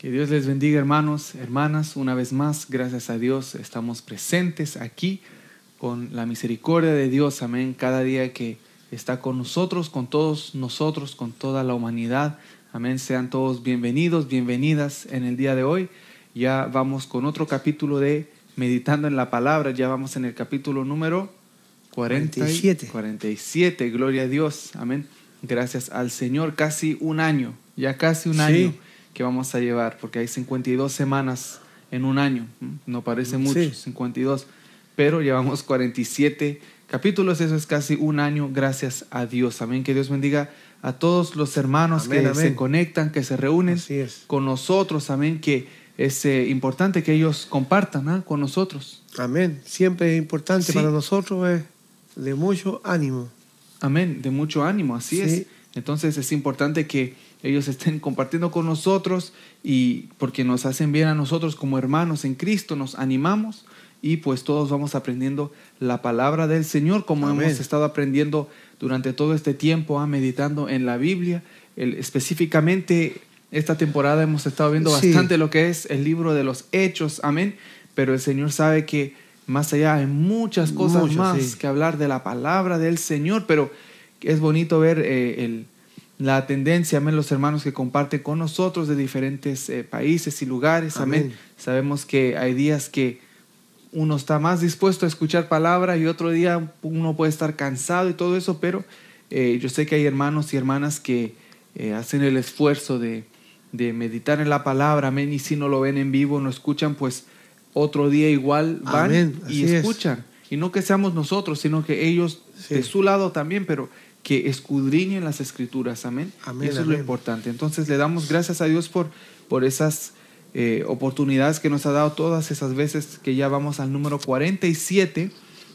Que Dios les bendiga, hermanos, hermanas. Una vez más, gracias a Dios, estamos presentes aquí con la misericordia de Dios. Amén. Cada día que está con nosotros, con todos nosotros, con toda la humanidad. Amén. Sean todos bienvenidos, bienvenidas en el día de hoy. Ya vamos con otro capítulo de Meditando en la Palabra. Ya vamos en el capítulo número 47. 47. Gloria a Dios. Amén. Gracias al Señor. Casi un año. Ya casi un año que vamos a llevar, porque hay 52 semanas en un año. No parece mucho, 52, pero llevamos 47 capítulos, eso es casi un año, gracias a Dios. Amén, que Dios bendiga a todos los hermanos que se conectan, que se reúnen con nosotros. Amén, que es eh, importante que ellos compartan ¿ah? con nosotros. Amén, siempre es importante para nosotros, es de mucho ánimo. Amén, de mucho ánimo, así es. Entonces es importante que ellos estén compartiendo con nosotros y porque nos hacen bien a nosotros como hermanos en Cristo, nos animamos y pues todos vamos aprendiendo la palabra del Señor como hemos estado aprendiendo durante todo este tiempo, ah, meditando en la Biblia. específicamente esta temporada hemos estado viendo bastante lo que es el libro de los hechos, amén, pero el Señor sabe que más allá hay muchas cosas más que hablar de la palabra del Señor, pero es bonito ver eh, el la tendencia, amén, los hermanos que comparten con nosotros de diferentes eh, países y lugares, amén. Sabemos que hay días que uno está más dispuesto a escuchar palabra y otro día uno puede estar cansado y todo eso, pero eh, yo sé que hay hermanos y hermanas que eh, hacen el esfuerzo de, meditar en la palabra, amén, y si no lo ven en vivo, no escuchan, pues otro día igual van y escuchan. Y no que seamos nosotros, sino que ellos de su lado también, pero que escudriñen las escrituras. Amén. Eso es lo importante. Entonces le damos gracias a Dios por, por esas eh, oportunidades que nos ha dado todas esas veces que ya vamos al número 47.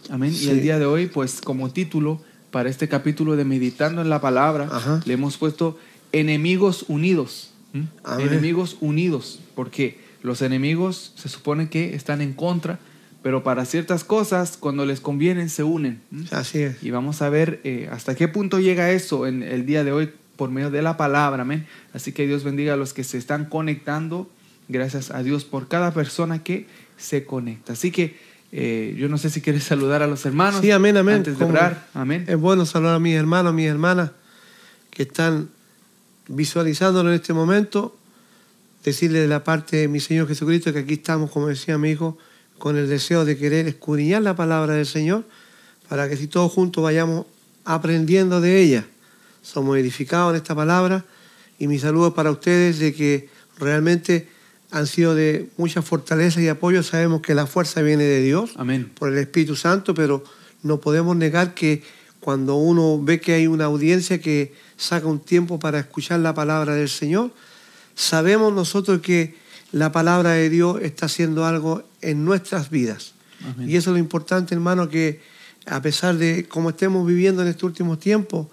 Amén. Y el día de hoy, pues como título para este capítulo de Meditando en la Palabra, le hemos puesto enemigos unidos. Enemigos unidos. Porque los enemigos se supone que están en contra pero para ciertas cosas, cuando les convienen, se unen. Así es. Y vamos a ver eh, hasta qué punto llega eso en el día de hoy por medio de la palabra, amén. Así que Dios bendiga a los que se están conectando. Gracias a Dios por cada persona que se conecta. Así que eh, yo no sé si quieres saludar a los hermanos. Sí, amén, amén. Antes de orar, amén. Es bueno saludar a mis hermanos, a mis hermanas que están visualizándolo en este momento. Decirle de la parte de mi Señor Jesucristo que aquí estamos, como decía mi hijo, con el deseo de querer escudriñar la palabra del Señor para que si todos juntos vayamos aprendiendo de ella. Somos edificados en esta palabra y mi saludo para ustedes de que realmente han sido de mucha fortaleza y apoyo. Sabemos que la fuerza viene de Dios, Amén. por el Espíritu Santo, pero no podemos negar que cuando uno ve que hay una audiencia que saca un tiempo para escuchar la palabra del Señor, sabemos nosotros que la palabra de Dios está haciendo algo en nuestras vidas. Y eso es lo importante, hermano, que a pesar de cómo estemos viviendo en estos últimos tiempos,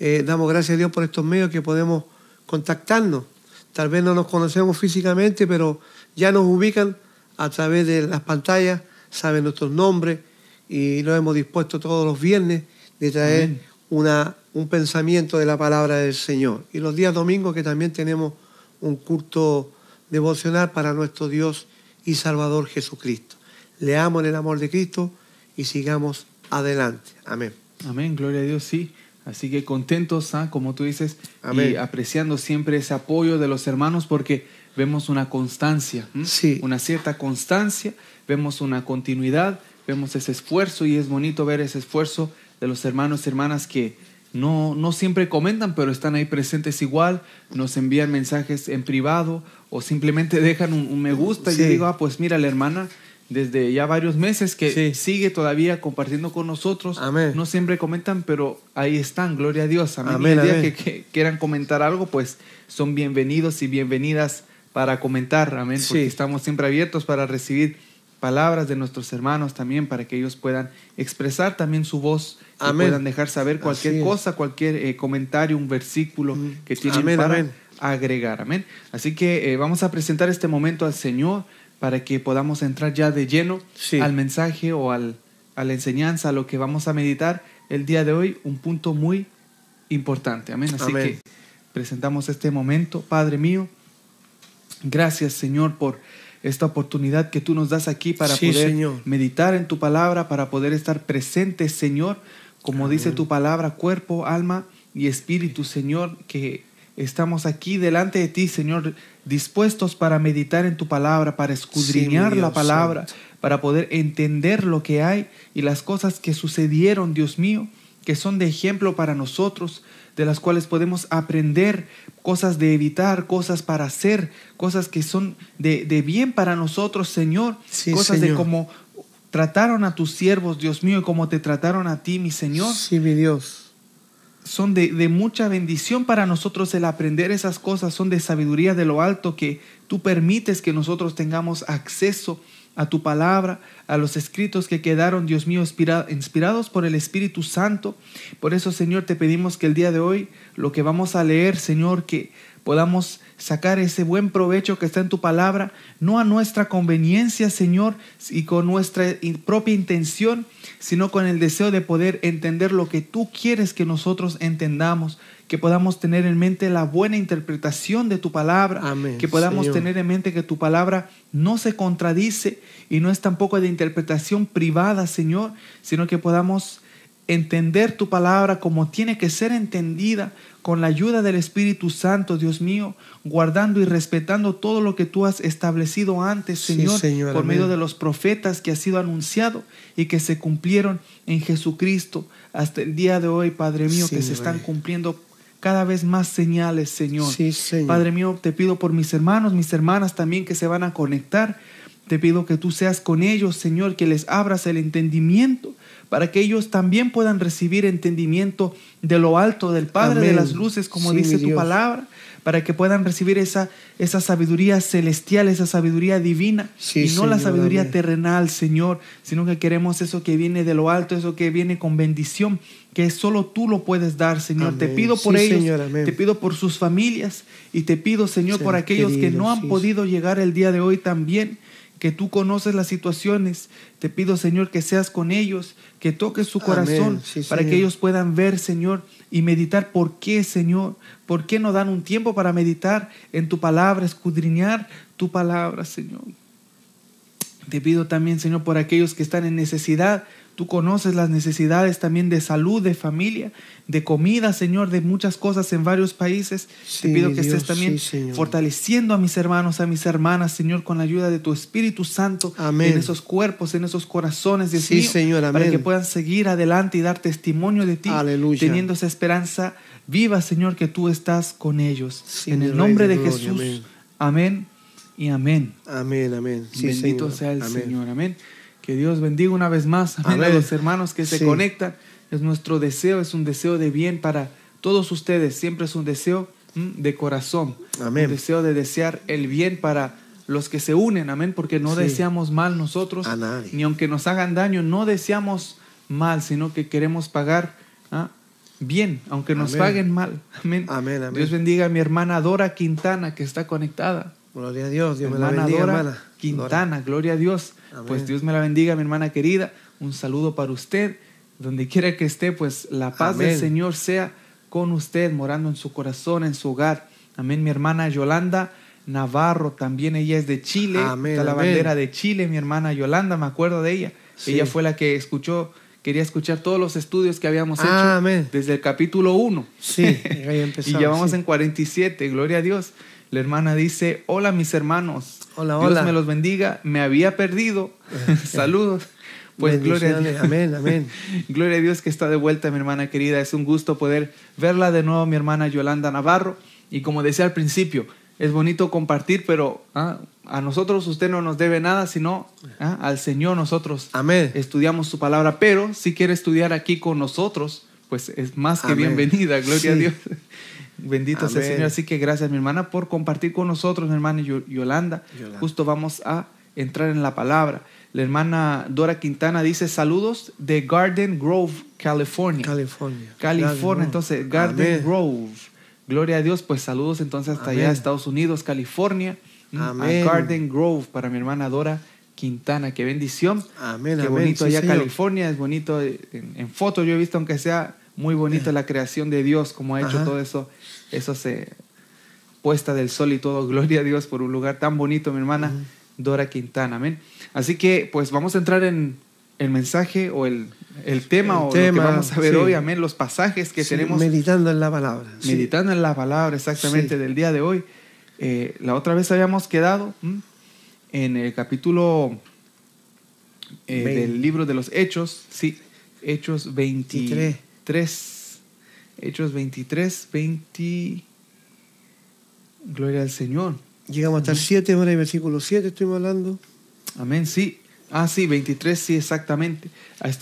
eh, damos gracias a Dios por estos medios que podemos contactarnos. Tal vez no nos conocemos físicamente, pero ya nos ubican a través de las pantallas, saben nuestros nombres y nos hemos dispuesto todos los viernes de traer una, un pensamiento de la palabra del Señor. Y los días domingos que también tenemos un culto devocional para nuestro Dios y Salvador Jesucristo. Leamos en el amor de Cristo y sigamos adelante. Amén. Amén, gloria a Dios, sí. Así que contentos, ¿ah? como tú dices, y apreciando siempre ese apoyo de los hermanos porque vemos una constancia, sí. una cierta constancia, vemos una continuidad, vemos ese esfuerzo y es bonito ver ese esfuerzo de los hermanos y hermanas que no, no siempre comentan, pero están ahí presentes igual, nos envían mensajes en privado o simplemente dejan un, me gusta y yo digo, ah, pues mira, la hermana desde ya varios meses que sigue todavía compartiendo con nosotros. No siempre comentan, pero ahí están, gloria a Dios. Amén. el día que, quieran comentar algo, pues son bienvenidos y bienvenidas para comentar. Amén. Porque estamos siempre abiertos para recibir palabras de nuestros hermanos también para que ellos puedan expresar también su voz y puedan dejar saber cualquier cosa, cualquier eh, comentario, un versículo mm. que tienen para agregar. Amén. Así que eh, vamos a presentar este momento al Señor para que podamos entrar ya de lleno al mensaje o al, a la enseñanza, a lo que vamos a meditar el día de hoy, un punto muy importante. Amén. Así que presentamos este momento, Padre mío. Gracias, Señor, por esta oportunidad que tú nos das aquí para Sí, poder Señor. meditar en tu palabra, para poder estar presentes, Señor, como dice tu palabra, cuerpo, alma y espíritu, Señor, que estamos aquí delante de ti, Señor, dispuestos para meditar en tu palabra, para escudriñar la palabra, santo. para poder entender lo que hay y las cosas que sucedieron, Dios mío, que son de ejemplo para nosotros, de las cuales podemos aprender cosas de evitar, cosas para hacer, cosas que son de, de bien para nosotros, Señor, Sí, cosas de cómo trataron a tus siervos, Dios mío, y cómo te trataron a ti, mi Señor Sí, mi Dios. Son de, de mucha bendición para nosotros el aprender esas cosas, son de sabiduría de lo alto que tú permites que nosotros tengamos acceso a tu palabra, a los escritos que quedaron, Dios mío, inspira- inspirados por el Espíritu Santo. Por eso, Señor, te pedimos que el día de hoy lo que vamos a leer, Señor, que podamos sacar ese buen provecho que está en tu palabra, no a nuestra conveniencia, Señor, y con nuestra propia intención, sino con el deseo de poder entender lo que tú quieres que nosotros entendamos, que podamos tener en mente la buena interpretación de tu palabra, Amén, que podamos Señor. tener en mente que tu palabra no se contradice y no es tampoco de interpretación privada, Señor, sino que podamos entender tu palabra como tiene que ser entendida con la ayuda del Espíritu Santo, Dios mío, guardando y respetando todo lo que tú has establecido antes, Sí, Señor, por amén. medio de los profetas que ha sido anunciado y que se cumplieron en Jesucristo hasta el día de hoy, Padre mío, Sí, que se están cumpliendo cada vez más señales, Señor. Sí, Señor. Padre mío, te pido por mis hermanos, mis hermanas también que se van a conectar. Te pido que tú seas con ellos, Señor, que les abras el entendimiento para que ellos también puedan recibir entendimiento de lo alto del Padre de las luces, como Sí, dice tu Dios. palabra, para que puedan recibir esa, esa sabiduría celestial, esa sabiduría divina, Sí, y no la sabiduría amén. terrenal, Señor, sino que queremos eso que viene de lo alto, eso que viene con bendición, que solo tú lo puedes dar, Señor. Te pido por Sí, ellos, Señor, te pido por sus familias y te pido, Señor, por aquellos que no han podido llegar el día de hoy también, que tú conoces las situaciones. Te pido, Señor, que seas con ellos, que toques su corazón Sí, para que ellos puedan ver, Señor, y meditar por qué, Señor, por qué no dan un tiempo para meditar en tu palabra, escudriñar tu palabra, Señor. Te pido también, Señor, por aquellos que están en necesidad. Tú conoces las necesidades también de salud, de familia, de comida, Señor, de muchas cosas en varios países. Sí, Te pido que estés también sí, fortaleciendo a mis hermanos, a mis hermanas, Señor, con la ayuda de tu Espíritu Santo Amén. en esos cuerpos, en esos corazones, Dios Sí, mío, Señor, para amén. que puedan seguir adelante y dar testimonio de ti, Aleluya. teniendo esa esperanza viva, Señor, que tú estás con ellos. Sí, en el nombre de de, gloria, Jesús. amén. amén y amén. Amén, amén. Sí, Bendito Señor. sea el Amén. Señor. Amén. Que Dios bendiga una vez más amén, a los hermanos que se Sí. conectan. Es nuestro deseo, es un deseo de bien para todos ustedes. Siempre es un deseo mm, de corazón. Amén. Un deseo de desear el bien para los que se unen. Amén. Porque no Sí. deseamos mal nosotros. A nadie. Ni aunque nos hagan daño, no deseamos mal, sino que queremos pagar ah, bien, aunque nos Amén. paguen mal. Amén. Amén, amén. Dios bendiga a mi hermana Dora Quintana que está conectada Gloria a Dios. Dios me la bendiga, Dora hermana. Quintana, gloria a Dios. Amén. Pues Dios me la bendiga, mi hermana querida. Un saludo para usted. Donde quiera que esté, pues la paz del. Señor sea con usted, morando en su corazón, en su hogar. Amén. Mi hermana Yolanda Navarro, también ella es de Chile. Amén, Está la amén. bandera de Chile, mi hermana Yolanda, me acuerdo de ella. Sí. Ella fue la que escuchó, quería escuchar todos los estudios que habíamos Ah, hecho amén. desde el capítulo 1. Sí, ahí empezamos. Y ya vamos sí. en 47, gloria a Dios. La hermana dice, hola mis hermanos. Hola, Dios me los bendiga. Me había perdido. Saludos. Pues gloria a. Dios. Amén, amén. Gloria a Dios que está de vuelta, mi hermana querida. Es un gusto poder verla de nuevo, mi hermana Yolanda Navarro. Y como decía al principio, es bonito compartir, pero ah, a nosotros usted no nos debe nada, sino ah, al Señor nosotros Amén. estudiamos su palabra. Pero si quiere estudiar aquí con nosotros, pues es más que Amén. bienvenida. Gloria a. Dios. Bendito sea el. Señor. Así que gracias, mi hermana, por compartir con nosotros, mi hermana Yo- Yolanda. Yolanda. Justo vamos a entrar en la palabra. La hermana Dora Quintana dice saludos de Garden Grove, California. California. California, entonces Garden Amén. Grove. Gloria a Dios, pues saludos entonces hasta allá, Amén. Estados Unidos, California. Mm, Amén. A Garden Grove para mi hermana Dora Quintana. Qué bendición. Amén, Qué amén. bonito Sí, allá Señor. California, es bonito eh, en, en fotos. Yo he visto, aunque sea muy bonito la creación de Dios, como ha hecho Ajá. todo eso, esos eh, puesta del sol y todo. Gloria a Dios por un lugar tan bonito, mi hermana Dora Quintana. Amén. Así que pues vamos a entrar en el mensaje o el, el tema o lo que vamos a ver hoy. Amén. Los pasajes que tenemos. Meditando en la palabra. Meditando en la palabra exactamente del día de hoy. Eh, la otra vez habíamos quedado en el capítulo eh, del libro de los Hechos. Sí, Hechos 23. Hechos 23, 20. Gloria al Señor. Llegamos hasta el 7, ahora versículo 7 estuvimos hablando. Amén, sí. Ah, sí, 23, sí, exactamente.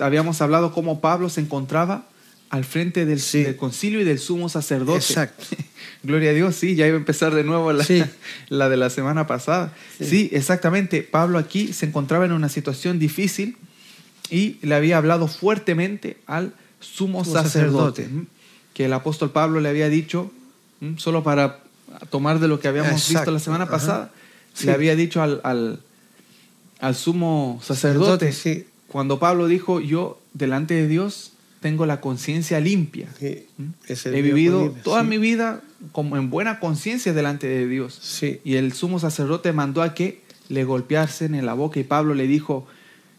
Habíamos hablado cómo Pablo se encontraba al frente del, concilio y del sumo sacerdote. Exacto. Gloria a Dios, sí, ya iba a empezar de nuevo la, la de la semana pasada. Sí. exactamente. Pablo aquí se encontraba en una situación difícil y le había hablado fuertemente al sumo, sacerdote, que el apóstol Pablo le había dicho, solo para tomar de lo que habíamos visto la semana pasada, le había dicho al, al, sumo sacerdote, cuando Pablo dijo, yo delante de Dios tengo la conciencia limpia. He vivido toda mi vida como en buena conciencia delante de Dios. Y el sumo sacerdote mandó a que le golpeasen en la boca y Pablo le dijo,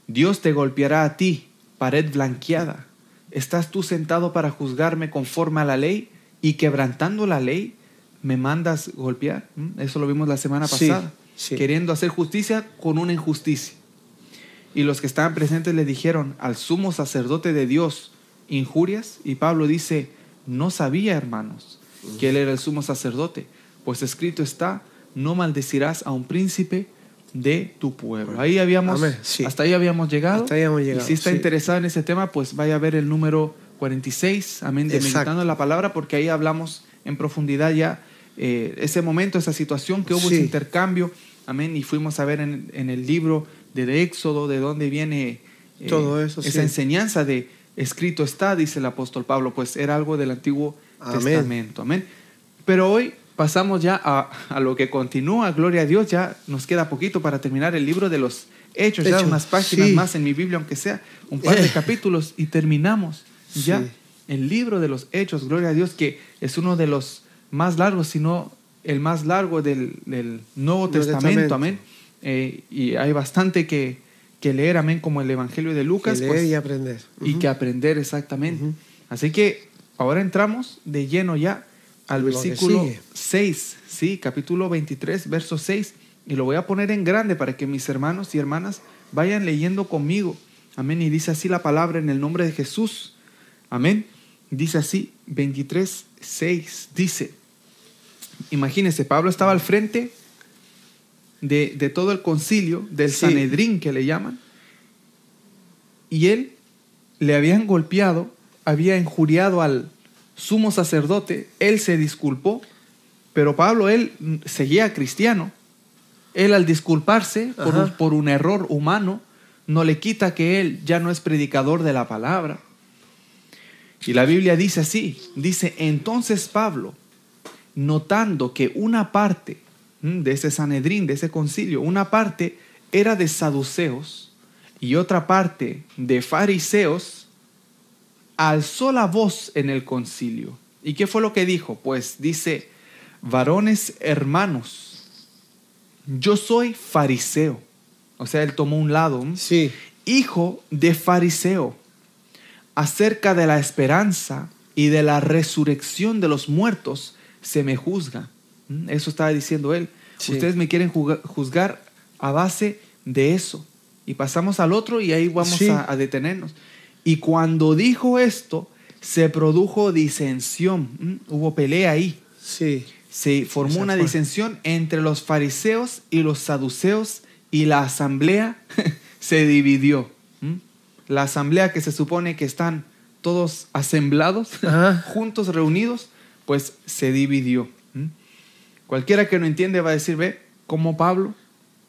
Dios te golpeará a ti, pared blanqueada. ¿Estás tú sentado para juzgarme conforme a la ley y quebrantando la ley me mandas golpear? ¿Mm? Eso lo vimos la semana pasada. Queriendo hacer justicia con una injusticia. Y los que estaban presentes le dijeron al sumo sacerdote de Dios injurias y Pablo dice, no sabía hermanos que él era el sumo sacerdote, pues escrito está, no maldecirás a un príncipe de tu pueblo. Ahí habíamos, hasta ahí habíamos llegado. Hasta ahí habíamos llegado. Y si está interesado en ese tema, pues vaya a ver el número 46, amén, de Meditando la Palabra, porque ahí hablamos en profundidad ya eh, ese momento, esa situación que hubo ese intercambio, amén, y fuimos a ver en, en el libro de, Éxodo de dónde viene eh, Todo eso, esa enseñanza de escrito está, dice el apóstol Pablo, pues era algo del Antiguo Testamento, amén. Pero hoy pasamos ya a, lo que continúa, gloria a Dios, ya nos queda poquito para terminar el libro de los Hechos, ya unas páginas más en mi Biblia, aunque sea un par de capítulos, y terminamos ya el libro de los Hechos, gloria a Dios, que es uno de los más largos, sino el más largo del, Nuevo Testamento, amén. Eh, y hay bastante que, que, leer, amén, como el Evangelio de Lucas. Que leer pues, y aprender. Y que aprender, exactamente. Así que ahora entramos de lleno ya al versículo 6, sí, capítulo 23, verso 6. Y lo voy a poner en grande para que mis hermanos y hermanas vayan leyendo conmigo. Amén. Y dice así la palabra en el nombre de Jesús. Amén. Dice así, 23, 6. Dice, imagínense, Pablo estaba al frente de, de todo el concilio, del Sanedrín que le llaman. Y él le habían golpeado, había injuriado al, sumo sacerdote, él se disculpó, pero Pablo, él seguía cristiano. Él al disculparse por un, error humano, no le quita que él ya no es predicador de la palabra. Y la Biblia dice así, dice, entonces Pablo, notando que una parte de ese Sanedrín, de ese concilio, una parte era de saduceos y otra parte de fariseos, alzó la voz en el concilio. ¿Y qué fue lo que dijo? Pues dice, varones hermanos, yo soy fariseo. O sea, él tomó un lado. Sí. Hijo de fariseo, acerca de la esperanza y de la resurrección de los muertos, se me juzga. ¿Mm? Eso estaba diciendo él. Ustedes me quieren juzgar a base de eso. Y pasamos al otro y ahí vamos a detenernos. Y cuando dijo esto, se produjo disensión. ¿Mm? Hubo pelea ahí. Sí. Se formó una disensión entre los fariseos y los saduceos y la asamblea se dividió. ¿Mm? La asamblea que se supone que están todos asemblados, juntos, reunidos, pues se dividió. ¿Mm? Cualquiera que no entiende va a decir, ve, como Pablo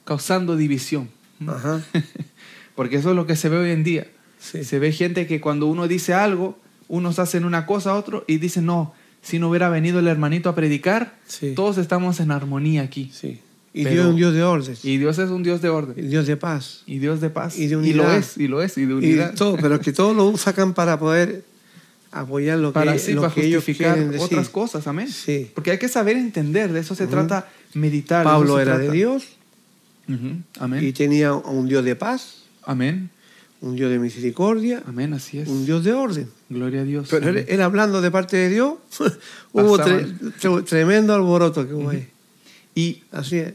causando división. Porque eso es lo que se ve hoy en día. Se ve gente que cuando uno dice algo, unos hacen una cosa, otro, y dicen, no, si no hubiera venido el hermanito a predicar, todos estamos en armonía aquí. Sí. Y Dios es un Dios de orden. Y Dios es un Dios de orden. Y Dios de paz. Y Dios de paz. Y de unidad. Y lo es, y lo es, y de unidad. todo, pero que todos lo sacan para poder apoyar lo que, así, lo para que ellos justificar decir. otras cosas, amén. Sí. Porque hay que saber entender, de eso se trata meditar. Pablo era de. Dios Amén. y tenía a un Dios de paz, Amén. Un Dios de misericordia, Amén, así es. un Dios de orden. Gloria a Dios. Pero él, él hablando de parte de Dios, hubo tre- tre- tremendo alboroto que hubo ahí. Y Así es.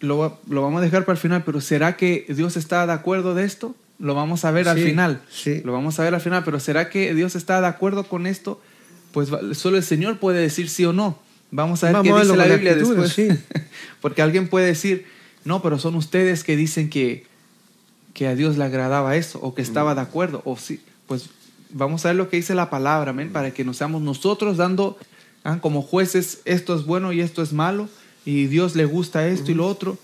lo, lo vamos a dejar para el final, pero ¿será que Dios está de acuerdo de esto? Lo vamos a ver al Sí, final. sí. Lo vamos a ver al final, pero ¿será que Dios está de acuerdo con esto? Pues solo el Señor puede decir sí o no. Vamos a ver Vamos qué a dice la Biblia después. sí. Porque alguien puede decir, no, pero son ustedes que dicen que, que a Dios le agradaba eso o que estaba de acuerdo. O sí, pues vamos a ver lo que dice la palabra, amén, para que nos seamos nosotros dando ah, como jueces, esto es bueno y esto es malo, y Dios le gusta esto y lo otro.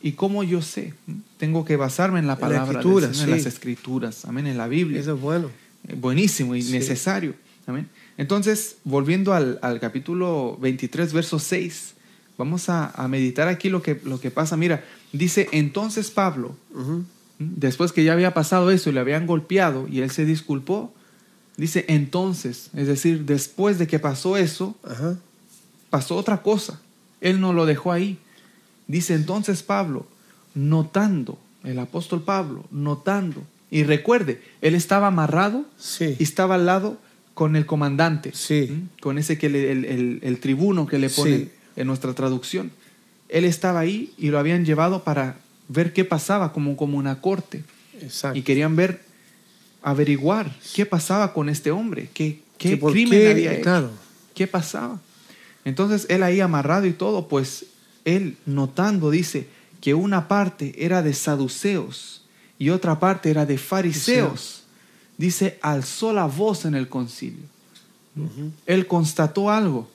¿Y cómo yo sé? Tengo que basarme en la la palabra, Escritura, Señor, en las escrituras, amén, en la Biblia. Eso es bueno. Eh, buenísimo y Sí. necesario. Amén. Entonces, volviendo al, al capítulo 23, verso 6, vamos a, a meditar aquí lo que, lo que pasa. Mira, dice, entonces Pablo. Después que ya había pasado eso y le habían golpeado y él se disculpó, dice, entonces, es decir, después de que pasó eso, Ajá. pasó otra cosa. Él no lo dejó ahí. Dice entonces Pablo, notando, el apóstol Pablo, notando, y recuerde, él estaba amarrado Sí. y estaba al lado con el comandante, Sí. con ese que le- el, el- el tribuno que le ponen Sí. en nuestra traducción. Él estaba ahí y lo habían llevado para ver qué pasaba, como, como una corte. Exacto. Y querían ver, averiguar qué pasaba con este hombre, qué, qué crimen qué, había hecho. Claro. ¿Qué pasaba? Entonces él ahí amarrado y todo, pues él notando dice que una parte era de saduceos y otra parte era de fariseos. Dice, alzó la voz en el concilio. Él constató algo.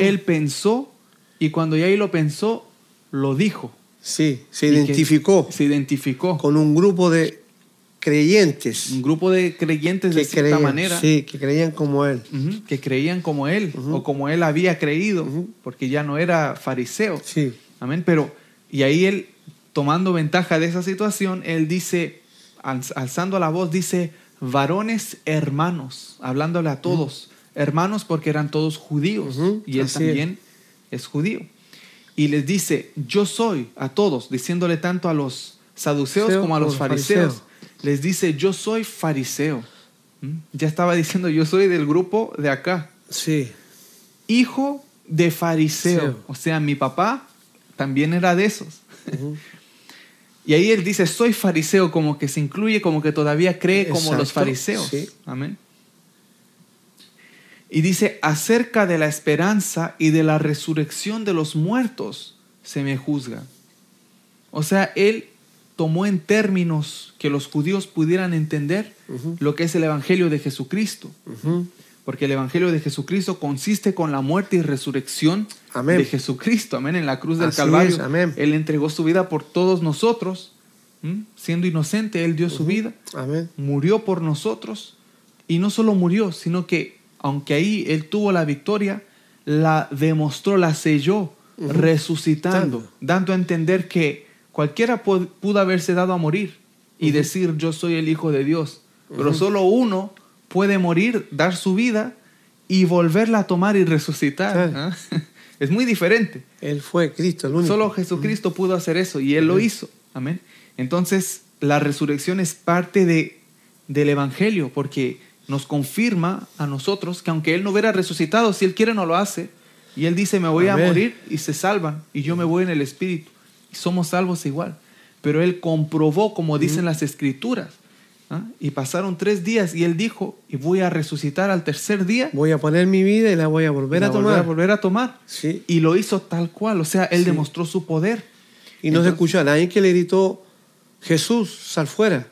Él pensó y cuando ya ahí lo pensó, lo dijo. Sí, se identificó Se identificó. con un grupo de creyentes Un grupo de creyentes de cierta creían, manera. sí, que creían como él. que creían como él o como él había creído, porque ya no era fariseo. Sí. Amén. Pero, y ahí él, tomando ventaja de esa situación, él dice, alz- alzando la voz, dice, varones hermanos, hablándole a todos, hermanos porque eran todos judíos, y él así también es. judío. Y les dice, yo soy a todos, diciéndole tanto a los saduceos como a los fariseos. fariseos. Les dice, yo soy fariseo. ¿Mm? Ya estaba diciendo, yo soy del grupo de acá Sí. hijo de fariseo. O sea, mi papá también era de esos. Y ahí él dice, soy fariseo, como que se incluye, como que todavía cree como los fariseos. sí. Amén. Y dice, acerca de la esperanza y de la resurrección de los muertos se me juzga. O sea, él tomó en términos que los judíos pudieran entender lo que es el Evangelio de Jesucristo. Porque el Evangelio de Jesucristo consiste con la muerte y resurrección Amén. de Jesucristo. Amén. En la cruz del Así Calvario. es, amén. Él entregó su vida por todos nosotros. Siendo inocente, Él dio su vida. Amén. Murió por nosotros. Y no solo murió, sino que, aunque ahí Él tuvo la victoria, la demostró, la selló, Ujú. resucitando, Tanto. dando a entender que cualquiera pu- pudo haberse dado a morir y decir yo soy el Hijo de Dios. Pero solo uno puede morir, dar su vida y volverla a tomar y resucitar. ¿ah? Es muy diferente. Él fue Cristo, el único. Solo Jesucristo pudo hacer eso y Él lo hizo. Amén. Entonces, la resurrección es parte de, del Evangelio porque nos confirma a nosotros que aunque Él no hubiera resucitado, si Él quiere no lo hace. Y Él dice, me voy a morir y se salvan y yo me voy en el Espíritu. Y somos salvos igual. Pero Él comprobó, como dicen las Escrituras. ¿ah? Y pasaron tres días y Él dijo, y voy a resucitar al tercer día. Voy a poner mi vida y la voy a volver la a volver tomar. a volver a tomar. Sí. Y lo hizo tal cual. O sea, Él Sí. demostró su poder. Y no se Entonces- escuchó a nadie que le gritó, Jesús, sal fuera.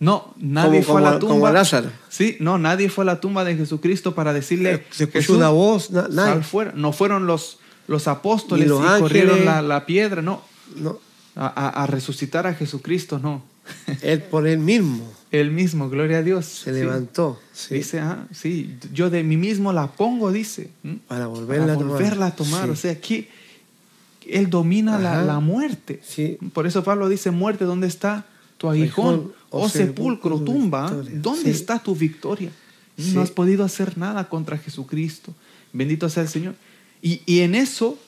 No, nadie como, fue a la tumba. como Lázaro. Sí, no, nadie fue a la tumba de Jesucristo para decirle, Se Jesús, una voz, na- sal nadie. fuera. No fueron los, los apóstoles los y corrieron ángeles. la, la piedra, no. No, A, a- a resucitar a Jesucristo, no. él por él mismo Él mismo, gloria a Dios. se Sí. levantó sí, Dice, ah, sí, yo de mí mismo la pongo, dice. para volverla Para a tomar. volverla a tomar. Sí. O sea, que Él domina la, la muerte. Sí. Por eso Pablo dice, muerte, ¿dónde está tu aguijón? Aguijón, O o sepulcro, sepulcro, tu tumba, victoria. ¿dónde Sí. está tu victoria? Sí. No has podido hacer nada contra Jesucristo. Bendito sea el Señor. Y, y en eso,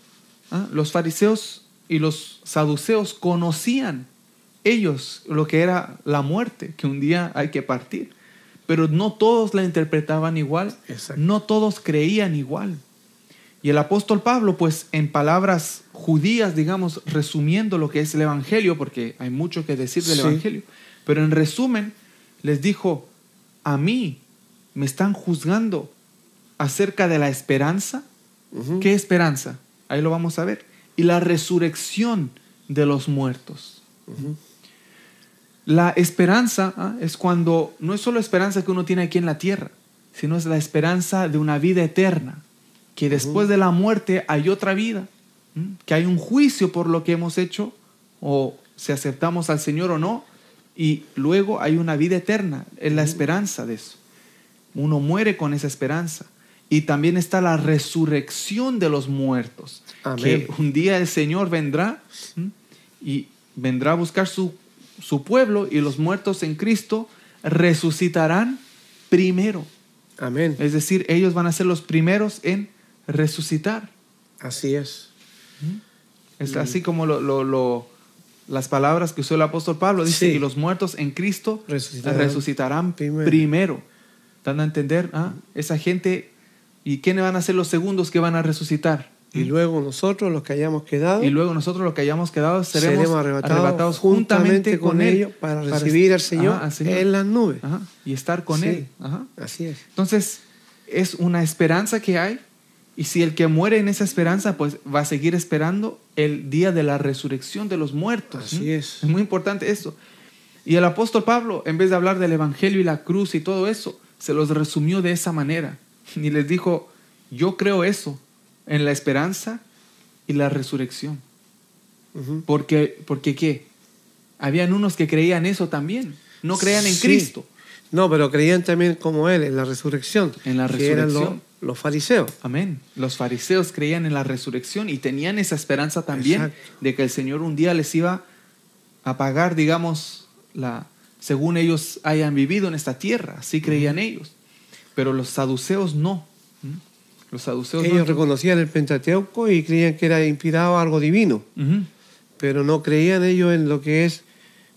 ¿ah? los fariseos y los saduceos conocían ellos lo que era la muerte, que un día hay que partir. Pero no todos la interpretaban igual, Exacto. no todos creían igual. Y el apóstol Pablo, pues en palabras judías, digamos, resumiendo lo que es el Evangelio, porque hay mucho que decir del Sí. Evangelio, pero en resumen, les dijo, a mí me están juzgando acerca de la esperanza. Ujú. ¿Qué esperanza? Ahí lo vamos a ver. Y la resurrección de los muertos. La esperanza ¿ah? es cuando no es solo esperanza que uno tiene aquí en la tierra, sino es la esperanza de una vida eterna, que después de la muerte hay otra vida, ¿m? que hay un juicio por lo que hemos hecho o si aceptamos al Señor o no, y luego hay una vida eterna, es la esperanza de eso. Uno muere con esa esperanza. Y también está la resurrección de los muertos, Amén. que un día el Señor vendrá y vendrá a buscar su, su pueblo y los muertos en Cristo resucitarán primero. Amén. Es decir, ellos van a ser los primeros en resucitar. Así es. Es así como lo- lo- lo- las palabras que usó el apóstol Pablo. Dice Sí. que los muertos en Cristo Resucitarán resucitarán, primero. primero. Dando a entender, ¿ah? esa gente, ¿y quiénes van a ser los segundos que van a resucitar? Y luego nosotros, los que hayamos quedado, Y luego nosotros los que hayamos quedado seremos, seremos arrebatados, arrebatados juntamente con ellos para recibir al Señor, Ajá, al Señor. en las nubes. Ajá, y estar con Sí. Él. Ajá. Así es. Entonces, es una esperanza que hay. Y si el que muere en esa esperanza, pues va a seguir esperando el día de la resurrección de los muertos. Así es. Es muy importante eso. Y el apóstol Pablo, en vez de hablar del Evangelio y la cruz y todo eso, se los resumió de esa manera. Y les dijo, yo creo eso, en la esperanza y la resurrección. Porque, porque ¿qué? Habían unos que creían eso también. No creían en Sí. Cristo. No, pero creían también como Él, en la resurrección. En la resurrección. Los, fariseos. Amén. Los fariseos creían en la resurrección y tenían esa esperanza también Exacto. de que el Señor un día les iba a pagar, digamos, la, según ellos hayan vivido en esta tierra. Así creían ellos. Pero los saduceos no. Los saduceos no. Ellos reconocían el Pentateuco y creían que era inspirado algo divino, pero no creían ellos en lo que es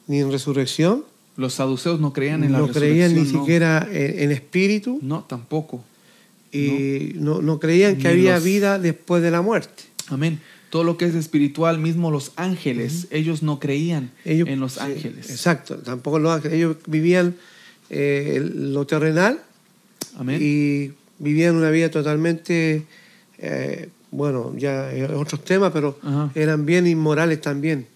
ni en resurrección, Los saduceos no creían en la no resurrección. creían ni no. siquiera en, en espíritu No, tampoco. Y no, no creían que había los- vida después de la muerte. Amén. Todo lo que es espiritual, mismo los ángeles, ellos no creían Ellos, en los ángeles. Exacto, tampoco los ángeles. Ellos vivían eh, lo terrenal Amén. y vivían una vida totalmente, eh, bueno, ya otros temas, pero Ajá. eran bien inmorales también.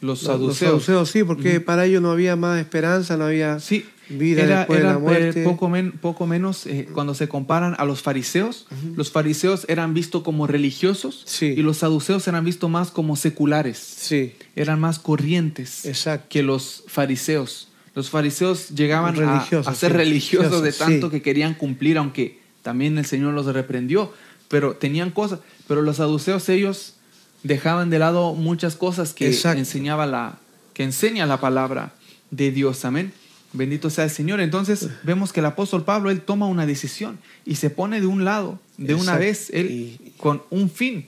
los saduceos. Los saduceos sí, porque para ellos no había más esperanza, no había Sí, vida era, después de la muerte. poco, men- poco menos eh, cuando se comparan a los fariseos. Los fariseos eran vistos como religiosos Sí. y los saduceos eran vistos más como seculares. Sí, Eran más corrientes Exacto. que los fariseos. Los fariseos llegaban a- Religiosos, a, ser sí. religiosos de tanto que querían cumplir, aunque también el Señor los reprendió, pero tenían cosas. Pero los saduceos ellos dejaban de lado muchas cosas que Exacto. enseñaba la que enseña la palabra de Dios. Amén. Bendito sea el Señor. Entonces vemos que el apóstol Pablo él toma una decisión y se pone de un lado, de una vez, él Y- con un fin.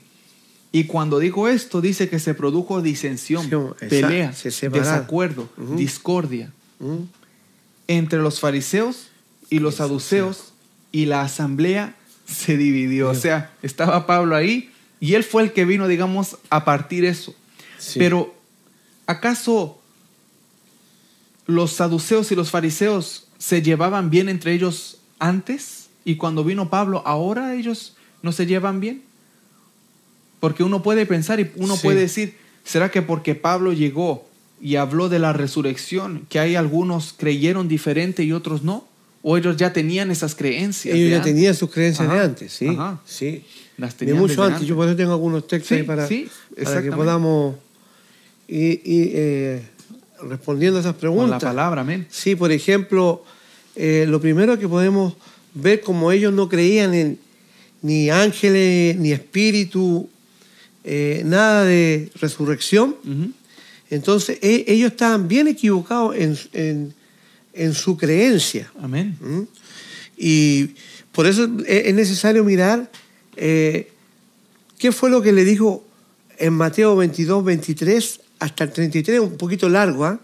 Y cuando dijo esto, dice que se produjo disensión, Exacto. pelea, Se desacuerdo, discordia entre los fariseos y los saduceos y la asamblea se dividió. O Dios. sea, estaba Pablo ahí y él fue el que vino, digamos, a partir eso. Sí. Pero, ¿acaso los saduceos y los fariseos se llevaban bien entre ellos antes? Y cuando vino Pablo, ahora ellos no se llevan bien? Porque uno puede pensar y uno Sí. puede decir, ¿será que porque Pablo llegó y habló de la resurrección, que hay algunos creyeron diferente y otros no? ¿O ellos ya tenían esas creencias? Ellos de ya antes? tenían sus creencias Ajá, de antes, sí. ajá. sí. Las De tenían mucho desde antes. antes. Yo por eso tengo algunos textos Sí, ahí para, sí, para que podamos eh, respondiendo a esas Con preguntas. la palabra, amén. Sí, por ejemplo, eh, lo primero que podemos ver como ellos no creían en ni ángeles, ni espíritu, eh, nada de resurrección. Entonces e- ellos estaban bien equivocados en, en- en su creencia. Amén. ¿Mm? Y por eso es es necesario mirar eh, qué fue lo que le dijo en Mateo 22, 23 hasta el 33, un poquito largo, ¿ah?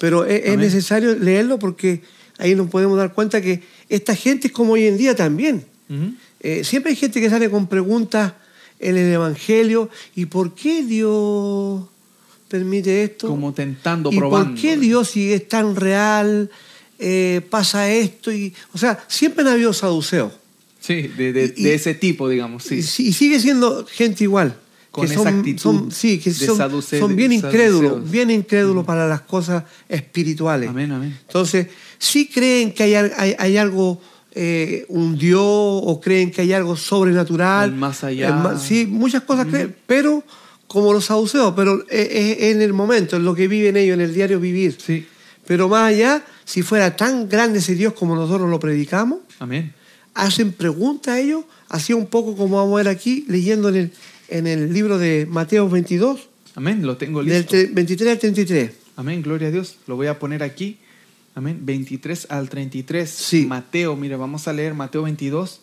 pero es, es necesario leerlo porque ahí nos podemos dar cuenta que esta gente es como hoy en día también. Ujú. Eh, siempre hay gente que sale con preguntas en el Evangelio, ¿y por qué Dios permite esto? Como tentando, ¿Y probando. por qué Dios, si es tan real, eh, pasa esto? Y, o sea, siempre han habido saduceos. Sí, de, de- Y- de ese tipo, digamos, sí. Y, y sigue siendo gente igual. Con que esa son, actitud son- sí, que de son, saduce- son bien incrédulos, bien incrédulos para las cosas espirituales. Amén, amén. Entonces, sí creen que hay, hay, hay algo, eh, un Dios, o creen que hay algo sobrenatural. El más allá. Sí, muchas cosas creen, pero como los saduceos, pero es, es- es en el momento, en lo que viven ellos, en el diario vivir. Sí, Pero más allá, si fuera tan grande ese Dios como nosotros lo predicamos, amén. hacen preguntas a ellos, así un poco como vamos a ver aquí, leyendo en el, en el libro de Mateo 22, Amén, lo tengo del listo. tre- 23 al 33. Amén, gloria a Dios. Lo voy a poner aquí. Amén, 23 al 33. Sí. Mateo, mire, vamos a leer Mateo 22.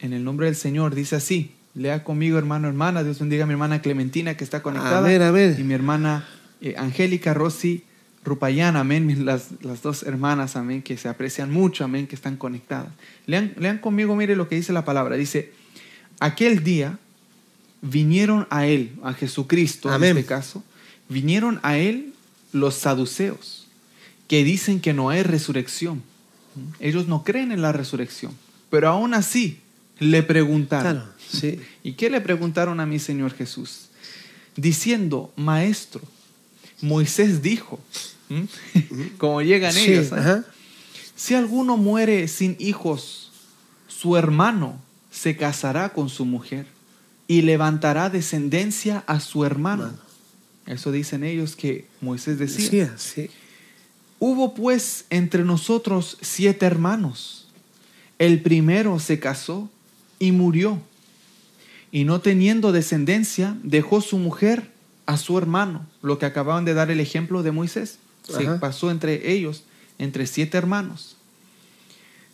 En el nombre del Señor, dice así. Lea conmigo, hermano, hermana. Dios bendiga a mi hermana Clementina que está conectada. Amén, amén. Y mi hermana eh, Angélica Rossi Rupayana, amén. Las, las dos hermanas, amén, que se aprecian mucho, amén, que están conectadas. Lean, lean conmigo, mire lo que dice la palabra. Dice, aquel día vinieron a él, a Jesucristo Amén. en este caso, vinieron a él los saduceos, que dicen que no hay resurrección. Ellos no creen en la resurrección, pero aún así le preguntaron. Claro, sí. ¿Y qué le preguntaron a mi Señor Jesús? Diciendo, maestro, Moisés dijo, como llegan Sí, ellos, ¿eh? si alguno muere sin hijos, su hermano se casará con su mujer y levantará descendencia a su hermano. Eso dicen ellos que Moisés decía. Decía, sí. Hubo pues entre nosotros siete hermanos. El primero se casó y murió. Y no teniendo descendencia, dejó su mujer a su hermano. Lo que acababan de dar el ejemplo de Moisés. Se Ajá. pasó entre ellos, entre siete hermanos.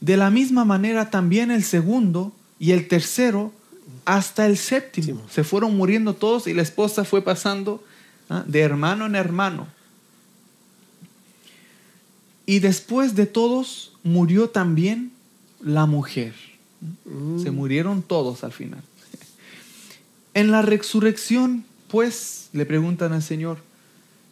De la misma manera también el segundo y el tercero hasta el séptimo. Se fueron muriendo todos y la esposa fue pasando ¿ah? de hermano en hermano. Y después de todos murió también la mujer. Mm. Se murieron todos al final. En la resurrección, pues, le preguntan al Señor,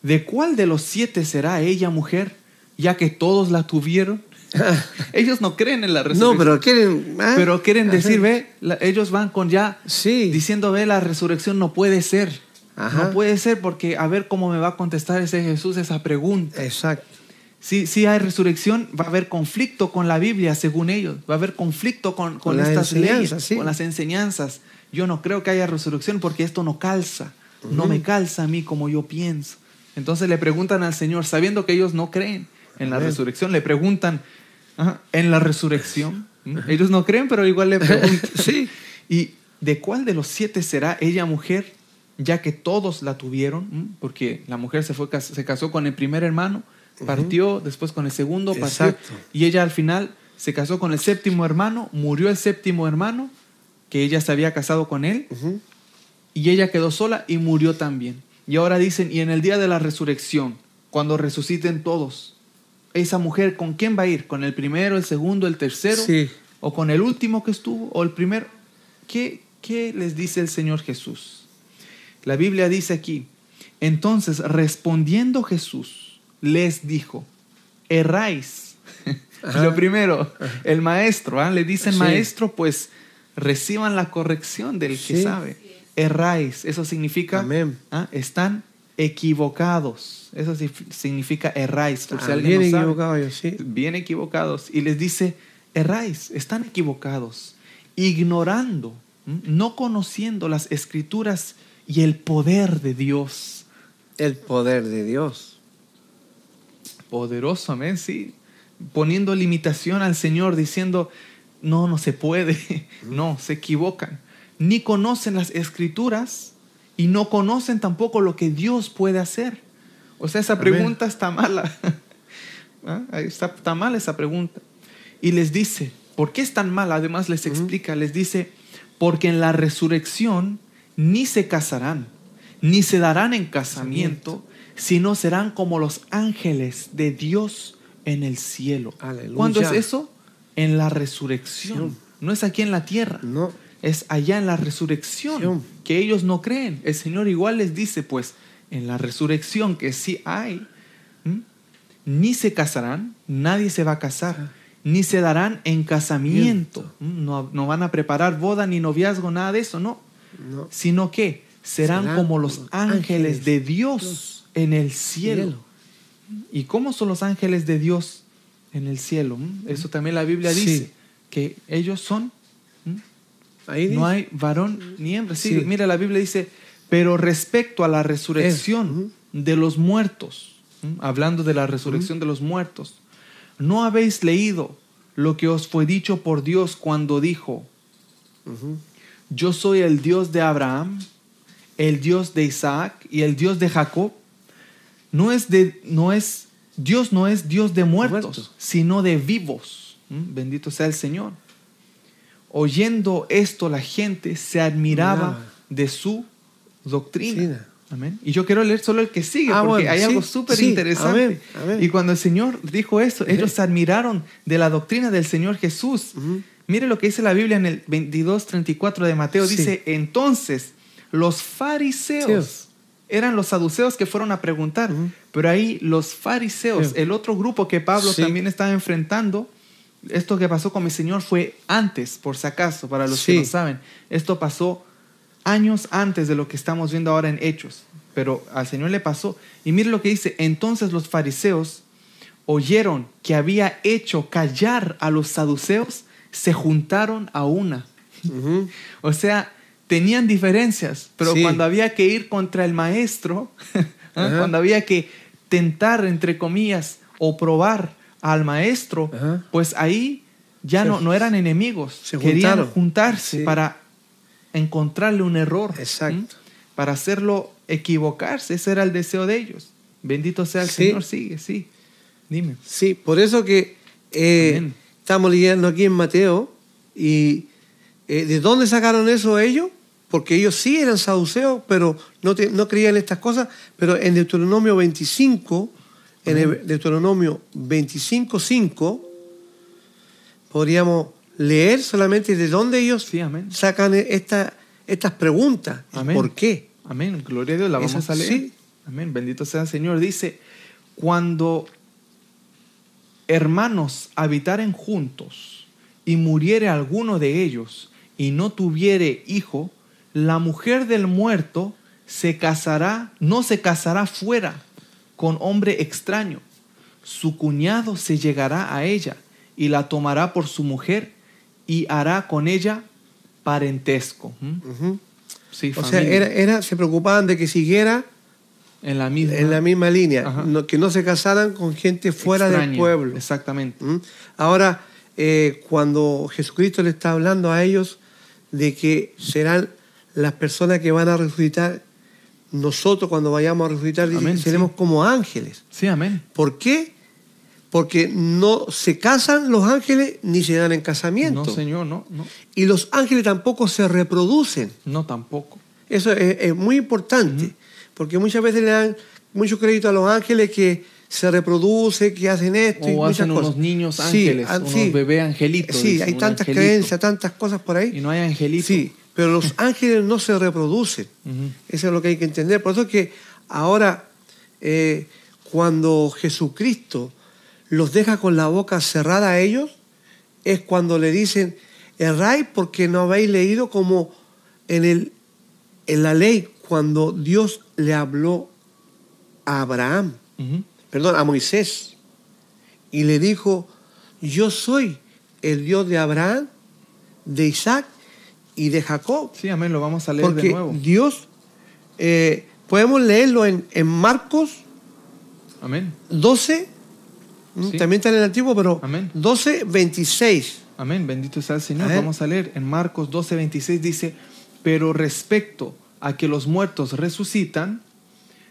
¿de cuál de los siete será ella mujer, ya que todos la tuvieron? Ellos no creen en la resurrección. No, pero quieren. ah, Pero quieren ajá. decir, ve, la- ellos van con ya Sí. diciendo, ve, la resurrección no puede ser. Ajá. No puede ser porque a ver cómo me va a contestar ese Jesús esa pregunta. Exacto. Si, si hay resurrección, va a haber conflicto con la Biblia, según ellos. Va a haber conflicto con, con Con estas leyes, sí. con las enseñanzas. Yo no creo que haya resurrección porque esto no calza. No me calza a mí como yo pienso. Entonces le preguntan al Señor, sabiendo que ellos no creen en la Amén. resurrección, le preguntan, ajá, ¿en la resurrección? Ellos no creen, pero igual le preguntan. Sí. ¿Y de cuál de los siete será ella mujer, ya que todos la tuvieron? Porque la mujer se, fue, se casó con el primer hermano, partió, después con el segundo, partió, Exacto. y ella al final se casó con el séptimo hermano, murió el séptimo hermano, que ella se había casado con él, y ella quedó sola y murió también. Y ahora dicen, y en el día de la resurrección, cuando resuciten todos, esa mujer, ¿con quién va a ir? ¿Con el primero, el segundo, el tercero? Sí. ¿O con el último que estuvo? ¿O el primero? ¿Qué, qué les dice el Señor Jesús? La Biblia dice aquí, entonces respondiendo Jesús, les dijo, erráis. Lo primero, el maestro, ¿ah? le dicen Sí. maestro, pues reciban la corrección del que sabe. Erráis, eso significa, Amén. ¿ah? están equivocados. Eso si- significa erráis. Por si alguien bien no sabe. equivocado yo, sí. Bien equivocados. Y les dice, erráis, están equivocados, ignorando, no conociendo las escrituras y el poder de Dios. El poder de Dios. Poderoso, amén, sí. Poniendo limitación al Señor, diciendo, no, no se puede. No, se equivocan. Ni conocen las escrituras y no conocen tampoco lo que Dios puede hacer. O sea, esa Amén. pregunta está mala. ¿Ah? Está, está mal esa pregunta. Y les dice, ¿Por qué es tan mal? Además les explica, les dice, porque en la resurrección ni se casarán, ni se darán en casamiento, sino serán como los ángeles de Dios en el cielo. Aleluya. ¿Cuándo es eso? En la resurrección. No es aquí en la tierra. No. Es allá en la resurrección que ellos no creen. El Señor igual les dice, pues, en la resurrección que sí hay, ¿m? ni se casarán, nadie se va a casar, ni se darán en casamiento. No, no van a preparar boda ni noviazgo, nada de eso, no. No. Sino que serán, Serán como los ángeles, ángeles de Dios en el cielo. Cielo. ¿Y cómo son los ángeles de Dios en el cielo? Eso también la Biblia Sí. dice, que ellos son Ahí no hay varón ni hembra. Sí, Sí. mira, la Biblia dice, pero respecto a la resurrección de los muertos, ¿m? hablando de la resurrección de los muertos, ¿no habéis leído lo que os fue dicho por Dios cuando dijo, yo soy el Dios de Abraham, el Dios de Isaac y el Dios de Jacob? No es de, no es, Dios no es Dios de muertos, Muertos. sino de vivos. ¿m? Bendito sea el Señor. Oyendo esto, la gente se admiraba de su doctrina. Amén. Y yo quiero leer solo el que sigue, Ah, porque bueno, hay sí, algo súper sí, interesante. Y cuando el Señor dijo eso, ellos se admiraron de la doctrina del Señor Jesús. Mire lo que dice la Biblia en el 22, 34 de Mateo. Sí. Dice, entonces los fariseos eran los saduceos que fueron a preguntar, pero ahí los fariseos, el otro grupo que Pablo también estaba enfrentando, esto que pasó con mi Señor fue antes, por si acaso, para los Sí. que no saben. Esto pasó años antes de lo que estamos viendo ahora en Hechos, pero al Señor le pasó. Y mire lo que dice, entonces los fariseos oyeron que había hecho callar a los saduceos, se juntaron a una. O sea, tenían diferencias, pero Sí. cuando había que ir contra el maestro, ¿ah? Cuando había que tentar, entre comillas, o probar al maestro, Ajá. pues ahí ya Se- no, no eran enemigos, se querían juntaron. juntarse Sí. para encontrarle un error, Exacto. para hacerlo equivocarse, ese era el deseo de ellos. Bendito sea el Sí. Señor, sigue, sí. Dime. Sí, por eso que eh, estamos leyendo aquí en Mateo y eh, ¿de dónde sacaron eso ellos? Porque ellos sí eran saduceos, pero no, te- no creían estas cosas. Pero en Deuteronomio 25, en el Deuteronomio 25, 5, podríamos leer solamente de dónde ellos Sí, sacan esta, estas preguntas. Amén. ¿Por qué? Amén, gloria a Dios, la vamos a leer. sí. Amén, bendito sea el Señor. Dice, cuando hermanos habitaren juntos y muriere alguno de ellos y no tuviere hijo, la mujer del muerto se casará, no se casará fuera con hombre extraño. Su cuñado se llegará a ella y la tomará por su mujer y hará con ella parentesco. ¿Mm? Sí, O sea, era, era- se preocupaban de que siguiera en la misma, en la misma línea, no- que no se casaran con gente fuera del pueblo. Exactamente. ¿Mm? Ahora, eh, cuando Jesucristo le está hablando a ellos de que serán las personas que van a resucitar, nosotros cuando vayamos a resucitar dice, Amén, seremos sí. como ángeles. Sí, amén. ¿Por qué? Porque no se casan los ángeles ni se dan en casamiento. No, Señor, no, no, Y los ángeles tampoco se reproducen. no tampoco. Eso es, es muy importante, porque muchas veces le dan mucho crédito a los ángeles que se reproducen, que hacen esto y O muchas hacen unos niños Sí, ángeles, ah, unos sí. bebé angelitos. Sí, hay tantas creencias, tantas cosas por ahí. Y no hay angelito. Sí, pero los ángeles no se reproducen. Eso es lo que hay que entender. Por eso es que ahora, eh, cuando Jesucristo los deja con la boca cerrada a ellos, es cuando le dicen, erráis porque no habéis leído como en, el, en la ley, cuando Dios le habló a Abraham, perdón, a Moisés, y le dijo, yo soy el Dios de Abraham, de Isaac y de Jacob. Sí, amén, lo vamos a leer Porque de nuevo. Dios, eh, podemos leerlo en, en Marcos Amén, 12, ¿m? Sí. también está en el antiguo, pero Amén. 12, 26. amén, bendito sea el Señor. Vamos a leer en Marcos 12, 26 dice, pero respecto a que los muertos resucitan,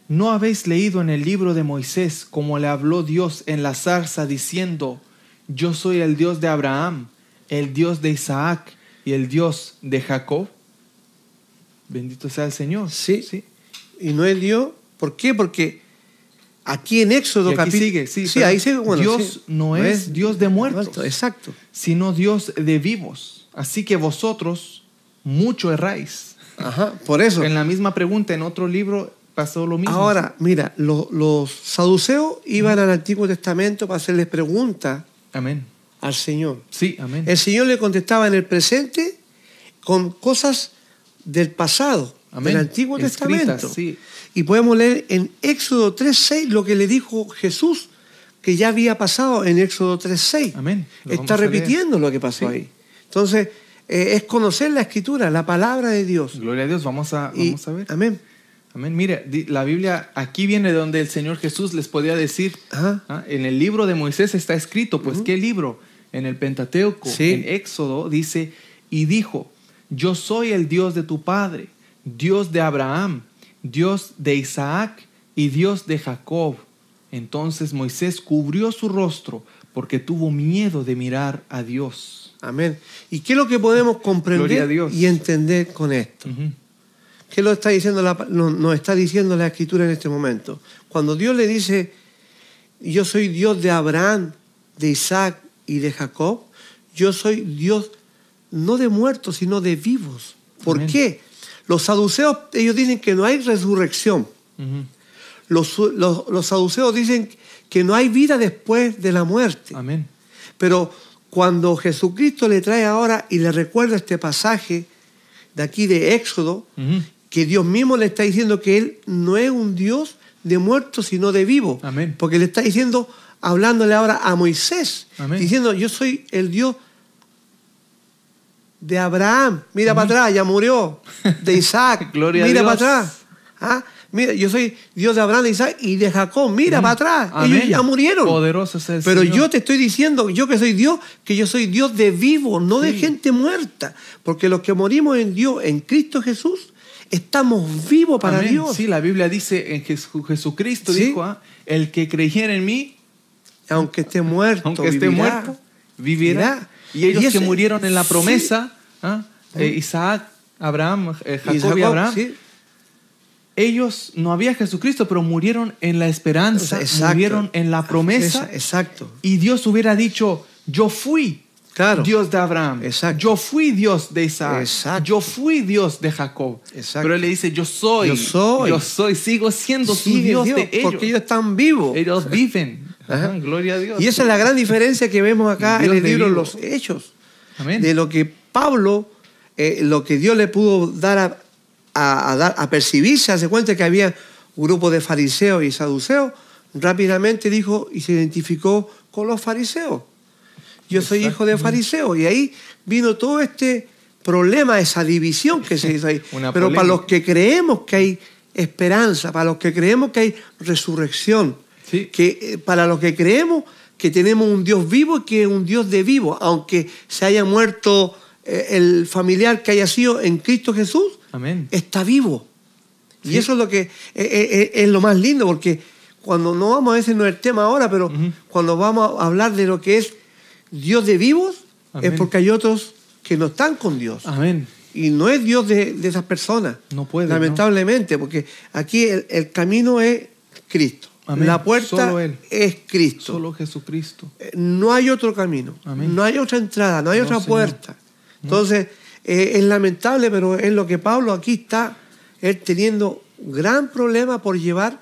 ¿no habéis leído en el libro de Moisés como le habló Dios en la zarza diciendo, yo soy el Dios de Abraham, el Dios de Isaac y el Dios de Jacob. Bendito sea el Señor. Sí. Y no es Dios. ¿Por qué? Porque aquí en Éxodo capítulo. sigue, sí, ahí sigue. Bueno, Dios sí. no es Dios de muertos. muerto, Exacto. sino Dios de vivos. Así que vosotros mucho erráis. Ajá, por eso. En la misma pregunta, en otro libro pasó lo mismo. Ahora, mira, lo- los saduceos iban al Antiguo Testamento para hacerles preguntas Amén. Al Señor. Sí, amén. El Señor le contestaba en el presente con cosas del pasado, Amén. del Antiguo Escritas, Testamento. sí. Y podemos leer en Éxodo 3.6 lo que le dijo Jesús, que ya había pasado en Éxodo 3.6. Amén. Lo Está repitiendo lo que pasó Sí. ahí. Entonces, eh, es conocer la Escritura, la palabra de Dios. Gloria a Dios, vamos a, Y- vamos a ver. Amén. Amén. Mire, la Biblia aquí viene de donde el Señor Jesús les podía decir. ¿ah? en el libro de Moisés está escrito, pues ¿qué libro? En el Pentateuco, Sí. en Éxodo, dice, y dijo, yo soy el Dios de tu Padre, Dios de Abraham, Dios de Isaac y Dios de Jacob. Entonces Moisés cubrió su rostro porque tuvo miedo de mirar a Dios. Amén. ¿Y qué es lo que podemos comprender Dios. y entender con esto? ¿Qué lo está diciendo la- no- nos está diciendo la Escritura en este momento? Cuando Dios le dice, yo soy Dios de Abraham, de Isaac y de Jacob, yo soy Dios no de muertos, sino de vivos. ¿Por Amén. qué? Los saduceos, ellos dicen que no hay resurrección. Los, los, los saduceos dicen que no hay vida después de la muerte. Amén. Pero cuando Jesucristo le trae ahora y le recuerda este pasaje de aquí de Éxodo, que Dios mismo le está diciendo que Él no es un Dios de muertos, sino de vivos. Amén. Porque le está diciendo, hablándole ahora a Moisés, Amén. diciendo, yo soy el Dios de Abraham, mira para atrás, ya murió, de Isaac, Gloria a mira Dios. para atrás. Ah, Mira, yo soy Dios de Abraham, de Isaac y de Jacob, mira para atrás, ellos ya murieron. Poderoso es el Pero Señor. yo te estoy diciendo, yo que soy Dios, que yo soy Dios de vivo, no de gente muerta. Porque los que morimos en Dios, en Cristo Jesús, estamos vivos para Amén. Dios. Sí, la Biblia dice en Jesu- Jesucristo, Sí. dijo, ah, el que creyera en mí, Aunque esté muerto, aunque esté vivirá. muerto, vivirá. Y ellos Y ese- que murieron en la sí. promesa, ah, eh, Isaac, Abraham, eh, Jacob y, Abraham, sí. ellos no había Jesucristo, pero murieron en la esperanza, murieron en la promesa. Esa- exacto. Y Dios hubiera dicho, yo fui Claro. Dios de Abraham, Exacto. yo fui Dios de Isaac, Exacto. yo fui Dios de Jacob. Exacto. Pero él le dice, yo soy, Yo soy. yo soy, sigo siendo su Sigue Dios, Dios, de ellos. Porque ellos están vivos. Ellos viven. Ajá. Gloria a Dios. Y esa es la gran diferencia que vemos acá Dios en el de libro vivo. Los Hechos. Amén. De lo que Pablo, eh, lo que Dios le pudo dar a, a- a dar, a percibirse, hace cuenta que había un grupo de fariseos y saduceos, rápidamente dijo y se identificó con los fariseos. Yo soy hijo de fariseo. Y ahí vino todo este problema, esa división que se hizo ahí. Pero para los que creemos que hay esperanza, para los que creemos que hay resurrección, Sí. que eh, para los que creemos que tenemos un Dios vivo y que es un Dios de vivo, aunque se haya muerto eh, el familiar que haya sido en Cristo Jesús, Amén. está vivo. Y eso es lo que eh, es lo más lindo, porque cuando no vamos a ese no es el tema ahora, pero cuando vamos a hablar de lo que es Dios de vivos, Amén. es porque hay otros que no están con Dios. Amén. Y no es Dios de, de esas personas. No puede, Lamentablemente, porque aquí el, el camino es Cristo. Amén. La puerta Solo Él. es Cristo. Solo Jesucristo. Eh, No hay otro camino. Amén. No hay otra entrada, no hay No, otra puerta. Entonces, eh, es lamentable, pero es lo que Pablo aquí está, él teniendo gran problema por llevar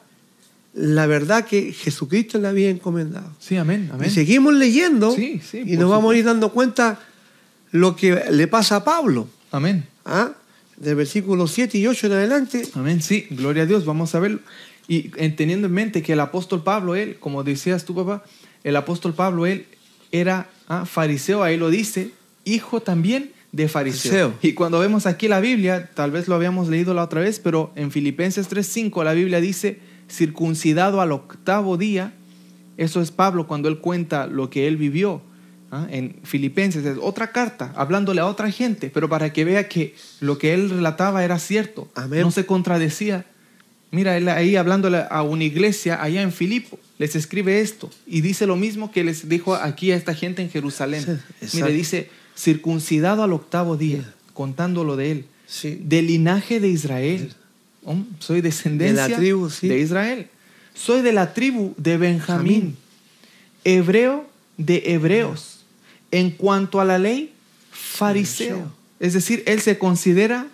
la verdad que Jesucristo le había encomendado. Sí, amén. Amén. Y seguimos leyendo Sí, sí, y nos vamos a ir dando cuenta lo que le pasa a Pablo. Amén. ¿ah? Del versículo 7 y 8 en adelante. Amén, sí, gloria a Dios, vamos a verlo. Y en- teniendo en mente que el apóstol Pablo, él, como decías tú, papá, el apóstol Pablo, él era ah, fariseo, ahí lo dice, hijo también de fariseo. Fariseo. Y cuando vemos aquí la Biblia, tal vez lo habíamos leído la otra vez, pero en Filipenses 3.5 la Biblia dice, circuncidado al octavo día, eso es Pablo cuando él cuenta lo que él vivió. ¿ah? En Filipenses es otra carta, hablándole a otra gente, pero para que vea que lo que él relataba era cierto, Amén. no se contradecía. Mira, él ahí hablándole a una iglesia allá en Filipo, les escribe esto y dice lo mismo que les dijo aquí a esta gente en Jerusalén. Sí. Mire, dice, circuncidado al octavo día, contándolo de él, Sí. del linaje de Israel. Oh, soy descendencia De la tribu, sí. de Israel. Soy de la tribu de Benjamín, Benjamín. hebreo de hebreos. En cuanto a la ley, fariseo. Es decir, él se considera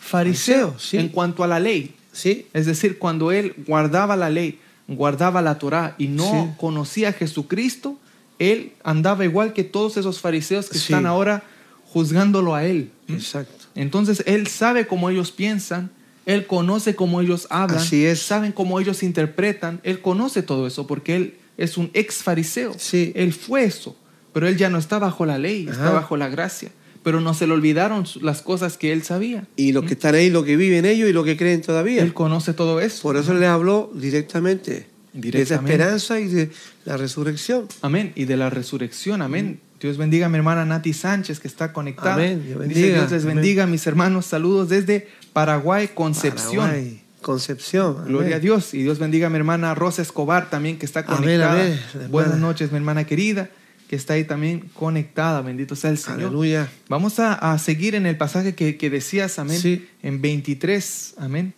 fariseo, Fariseo, sí. en cuanto a la ley. Sí. Es decir, cuando él guardaba la ley, guardaba la Torá y no Sí. conocía a Jesucristo, él andaba igual que todos esos fariseos que Sí. están ahora juzgándolo a él. Exacto. Entonces él sabe cómo ellos piensan, él conoce cómo ellos hablan, Así es. saben cómo ellos interpretan, él conoce todo eso porque él es un ex fariseo. Sí. Él fue eso, pero él ya no está bajo la ley, está bajo la gracia. Pero no se le olvidaron las cosas que él sabía. Y los que están ahí, lo que viven ellos y lo que creen todavía. Él conoce todo eso. Por eso les habló directamente, de esa Directamente. esperanza y de la resurrección. Amén. Y de la resurrección. Amén. Dios bendiga a mi hermana Nati Sánchez que está conectada. Amén. Dios bendiga. Dios les Amén. bendiga, mis hermanos. Saludos desde Paraguay, Concepción. Paraguay, Concepción. Gloria a Dios. Y Dios bendiga a mi hermana Rosa Escobar también que está conectada. amén. Buenas noches, mi hermana querida, que está ahí también conectada. Bendito sea el Señor. Aleluya. Vamos a, a seguir en el pasaje que, que decías, amén. Sí. En 23, amén.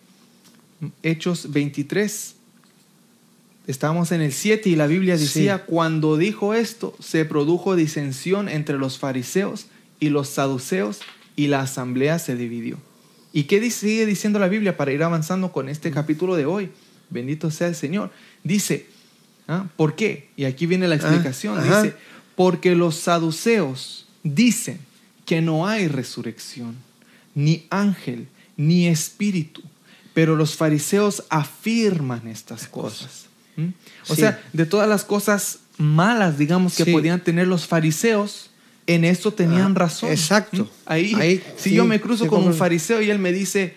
Hechos 23. Estábamos en el 7 y la Biblia Sí. decía, cuando dijo esto, se produjo disensión entre los fariseos y los saduceos y la asamblea se dividió. ¿Y qué sigue diciendo la Biblia para ir avanzando con este capítulo de hoy? Bendito sea el Señor. Dice, ¿ah? ¿por qué? Y aquí viene la explicación. ajá. Dice, porque los saduceos dicen que no hay resurrección, ni ángel, ni espíritu, pero los fariseos afirman estas cosas. ¿Mm? O Sí. sea, de todas las cosas malas, digamos, que Sí. podían tener los fariseos, en esto tenían Ah, razón. exacto. ¿Mm? Ahí, Ahí, si sí, yo me cruzo con un fariseo y él me dice,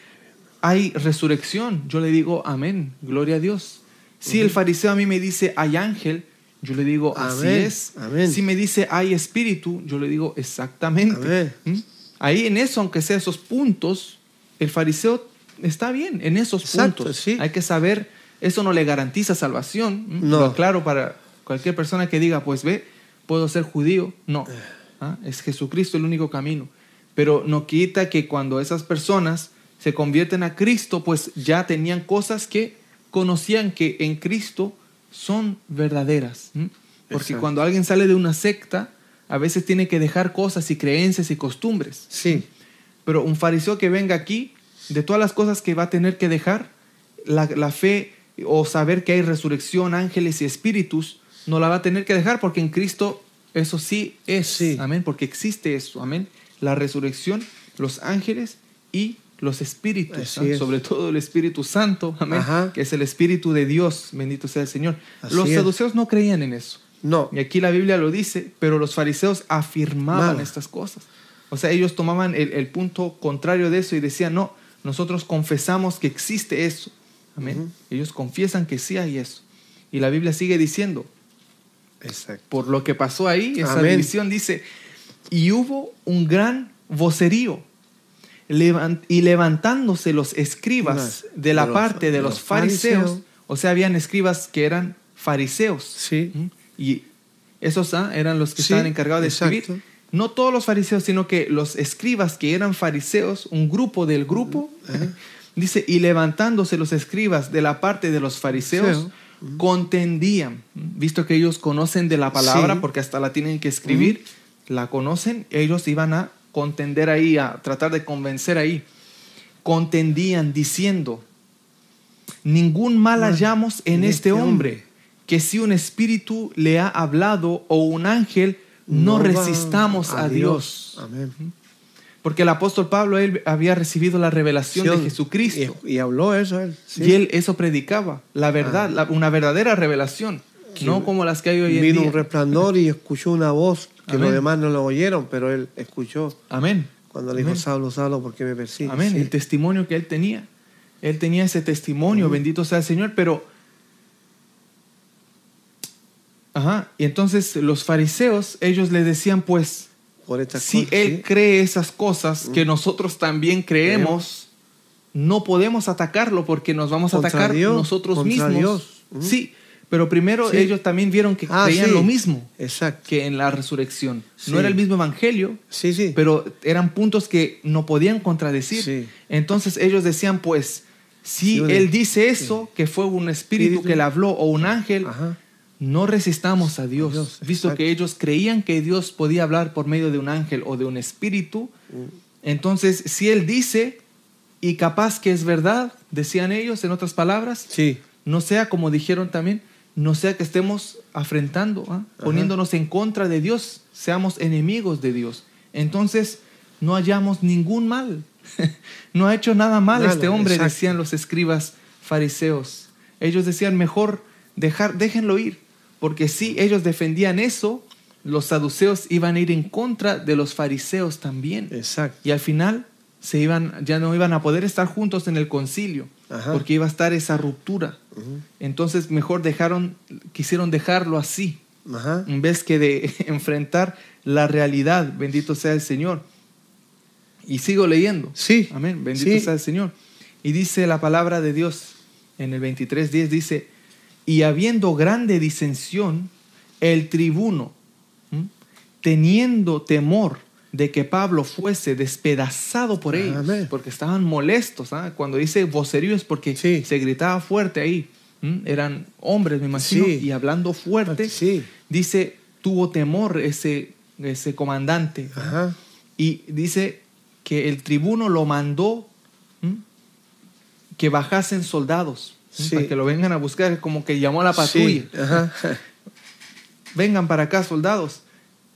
hay resurrección, yo le digo, amén, gloria a Dios. Si el fariseo a mí me dice, hay ángel, yo le digo, así Amén, es. amén. Si me dice, hay espíritu, yo le digo, exactamente. ¿Mm? Ahí en eso, aunque sea esos puntos, el fariseo está bien, en esos Exacto, puntos. sí. Hay que saber, eso no le garantiza salvación. ¿Mm? No. Lo aclaro para cualquier persona que diga, pues ve, puedo ser judío. No, ¿Ah? es Jesucristo el único camino. Pero no quita que cuando esas personas se convierten a Cristo, pues ya tenían cosas que conocían que en Cristo son verdaderas. ¿m? Porque Exacto. cuando alguien sale de una secta, a veces tiene que dejar cosas y creencias y costumbres. Sí, Pero un fariseo que venga aquí, de todas las cosas que va a tener que dejar, la, la fe o saber que hay resurrección, ángeles y espíritus, no la va a tener que dejar porque en Cristo eso sí es. Sí. Amén, porque existe eso. Amén. La resurrección, los ángeles y los espíritus, sobre todo el Espíritu Santo, amén, Ajá. que es el Espíritu de Dios, bendito sea el Señor. Así los es. saduceos no creían en eso. no. Y aquí la Biblia lo dice, pero los fariseos afirmaban Mala. estas cosas. O sea, ellos tomaban el, el punto contrario de eso y decían, no, nosotros confesamos que existe eso. Amén. Ellos confiesan que sí hay eso. Y la Biblia sigue diciendo, Exacto. por lo que pasó ahí, esa Amén. división dice, y hubo un gran vocerío. Y levantándose los escribas de la parte de, los fariseos, o sea, habían escribas que eran fariseos. Sí. Y esos ah, eran los que Sí, estaban encargados de exacto. escribir. No todos los fariseos, sino que los escribas que eran fariseos, un grupo del grupo, dice, y levantándose los escribas de la parte de los fariseos, contendían, visto que ellos conocen de la palabra, Sí. porque hasta la tienen que escribir, la conocen, ellos iban a contender ahí, a tratar de convencer ahí. Contendían diciendo, ningún mal hallamos en, en este, este hombre, hombre. que si un espíritu le ha hablado o un ángel, no, resistamos a, Dios. Amén. Porque el apóstol Pablo, él había recibido la revelación de. Jesucristo. Y, y habló eso él. sí. Y él eso predicaba, la verdad, Ah. la- una verdadera revelación, no como las que hay hoy en Vino día. un resplandor y escuchó una voz que Amén. los demás no lo oyeron, pero él escuchó Amén. cuando le dijo, Amén. Saulo, Saulo, ¿por qué me persigues? Amén. Sí. El testimonio que él tenía. Él tenía ese testimonio, bendito sea el Señor, pero... Ajá. Y entonces los fariseos, ellos le decían, pues, Por estas si cosas, él sí. cree esas cosas que nosotros también creemos, no podemos atacarlo porque nos vamos a Contra atacar Dios, nosotros mismos. Dios. Sí, Pero primero Sí. ellos también vieron que Ah, creían sí. lo mismo Exacto. que en la resurrección. Sí. No era el mismo evangelio, Sí, sí. pero eran puntos que no podían contradecir. Entonces ellos decían, pues, si él dice eso, que fue un espíritu, que le habló o un ángel, Ajá. no resistamos a Dios, Dios, visto exacto. que ellos creían que Dios podía hablar por medio de un ángel o de un espíritu. Entonces, si él dice, y capaz que es verdad, decían ellos, en otras palabras, Sí. no sea como dijeron también, no sea que estemos afrentando, ¿ah? poniéndonos en contra de Dios, seamos enemigos de Dios. Entonces, no hallamos ningún mal. no ha hecho nada mal este hombre, exacto. decían los escribas fariseos. Ellos decían, mejor dejar, déjenlo ir, porque si ellos defendían eso, los saduceos iban a ir en contra de los fariseos también. Exacto. Y al final se iban, ya no iban a poder estar juntos en el concilio, Ajá. porque iba a estar esa ruptura. Entonces mejor dejaron, quisieron dejarlo así, en vez que de enfrentar la realidad. Bendito sea el Señor. Y sigo leyendo. Sí. Amén. Bendito Sí. sea el Señor. Y dice la palabra de Dios en el 23.10, dice, y habiendo grande disensión, el tribuno, ¿m? teniendo temor de que Pablo fuese despedazado por ellos, Amén. porque estaban molestos. ¿ah? Cuando dice vocerío es porque Sí. se gritaba fuerte ahí. Eran hombres, me imagino, Sí. y hablando fuerte, Sí. dice, tuvo temor ese, ese comandante. Ajá. Y dice que el tribuno lo mandó que bajasen soldados para que lo vengan a buscar, como que llamó a la patrulla. Ajá. Vengan para acá soldados.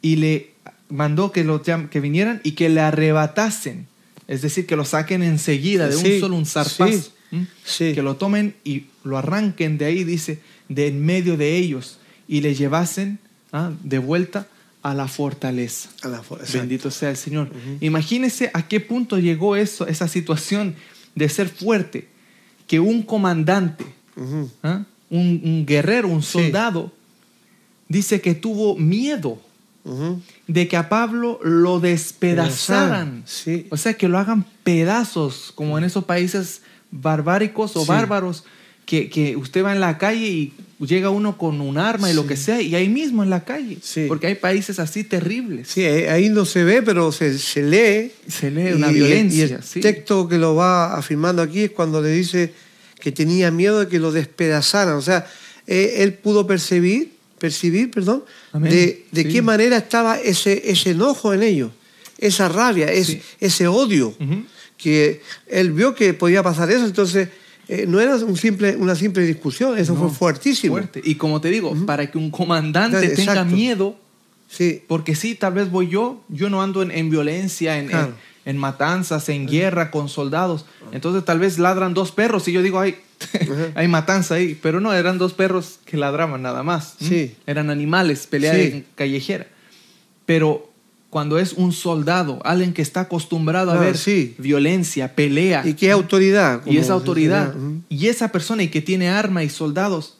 Y le mandó que, lo, llam- que vinieran y que le arrebatasen. Es decir, que lo saquen enseguida, de un solo un zarpazo. sí, ¿m? sí. Que lo tomen y lo arranquen de ahí, dice, de en medio de ellos. Y le llevasen ¿ah? de vuelta a la fortaleza. A la. Bendito sea el Señor. Imagínese a qué punto llegó eso, esa situación de ser fuerte, que un comandante. ¿ah? un, un guerrero, un soldado, dice que tuvo miedo De que a Pablo lo despedazaran. Sí. O sea, que lo hagan pedazos, como en esos países barbáricos o Sí. bárbaros, que, que usted va en la calle y llega uno con un arma y lo que sea, y ahí mismo en la calle. Sí. Porque hay países así terribles. Sí, ahí no se ve, pero se, se lee. Se lee una Y- violencia. Y el sí. texto que lo va afirmando aquí es cuando le dice que tenía miedo de que lo despedazaran. O sea, eh, él pudo percibir, percibir, perdón, Amén. de, de Sí. qué manera estaba ese, ese enojo en ellos, esa rabia, es- Sí. ese odio, que él vio que podía pasar eso, entonces eh, no era un simple, una simple discusión, eso No, fue fuertísimo. Fuerte. Y como te digo, para que un comandante Exacto. tenga miedo, Sí, porque sí, tal vez voy yo, yo no ando en, en violencia, en, Claro. en- en matanzas, en guerra con soldados. Entonces tal vez ladran dos perros y yo digo, ay. hay matanza ahí. Pero no, eran dos perros que ladraban nada más. Sí. Eran animales, pelea Sí. en callejera. Pero cuando es un soldado, alguien que está acostumbrado a Ah, ver sí. violencia, pelea, y qué autoridad. y esa autoridad, y esa persona y que tiene arma y soldados,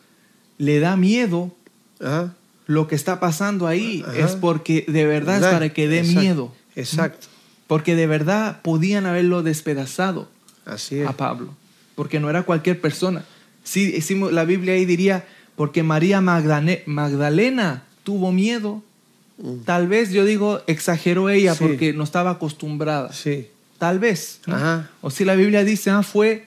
le da miedo Ajá. lo que está pasando ahí, Ajá. es porque de verdad es para que dé Exacto. miedo. Exacto. Porque de verdad podían haberlo despedazado Así es. a Pablo, porque no era cualquier persona. Sí, la Biblia ahí diría, porque María Magdane- Magdalena tuvo miedo. Mm. Tal vez yo digo, exageró ella Sí. porque no estaba acostumbrada. Sí. Tal vez. ¿no? Ajá. O si la Biblia dice, ah, fue,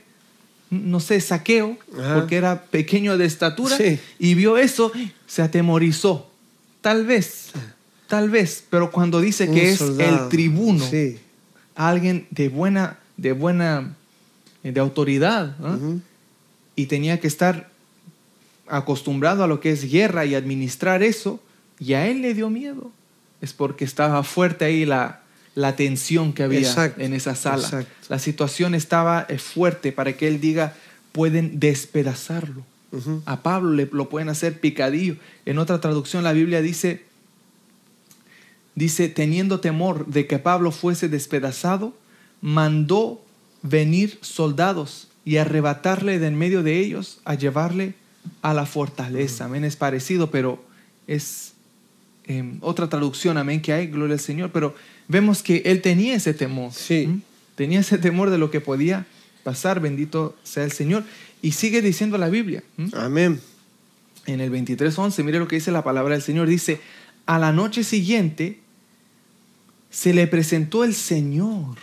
no sé, saqueo, Ajá. porque era pequeño de estatura, Sí. y vio eso, se atemorizó. Tal vez, tal vez, pero cuando dice Un que es el tribuno, alguien de buena, de buena, de autoridad, y tenía que estar acostumbrado a lo que es guerra y administrar eso, y a él le dio miedo. Es porque estaba fuerte ahí la, la tensión que había Exacto, en esa sala. exacto. La situación estaba eh, fuerte para que él diga, pueden despedazarlo. A Pablo le, lo pueden hacer picadillo. En otra traducción la Biblia dice, dice, teniendo temor de que Pablo fuese despedazado, mandó venir soldados y arrebatarle de en medio de ellos a llevarle a la fortaleza. Amén, es parecido, pero es eh, otra traducción, amén, que hay, gloria al Señor. Pero vemos que él tenía ese temor. Sí. Tenía ese temor de lo que podía pasar, bendito sea el Señor. Y sigue diciendo la Biblia. Amén. En el 23.11, mire lo que dice la palabra del Señor. Dice, a la noche siguiente se le presentó el Señor.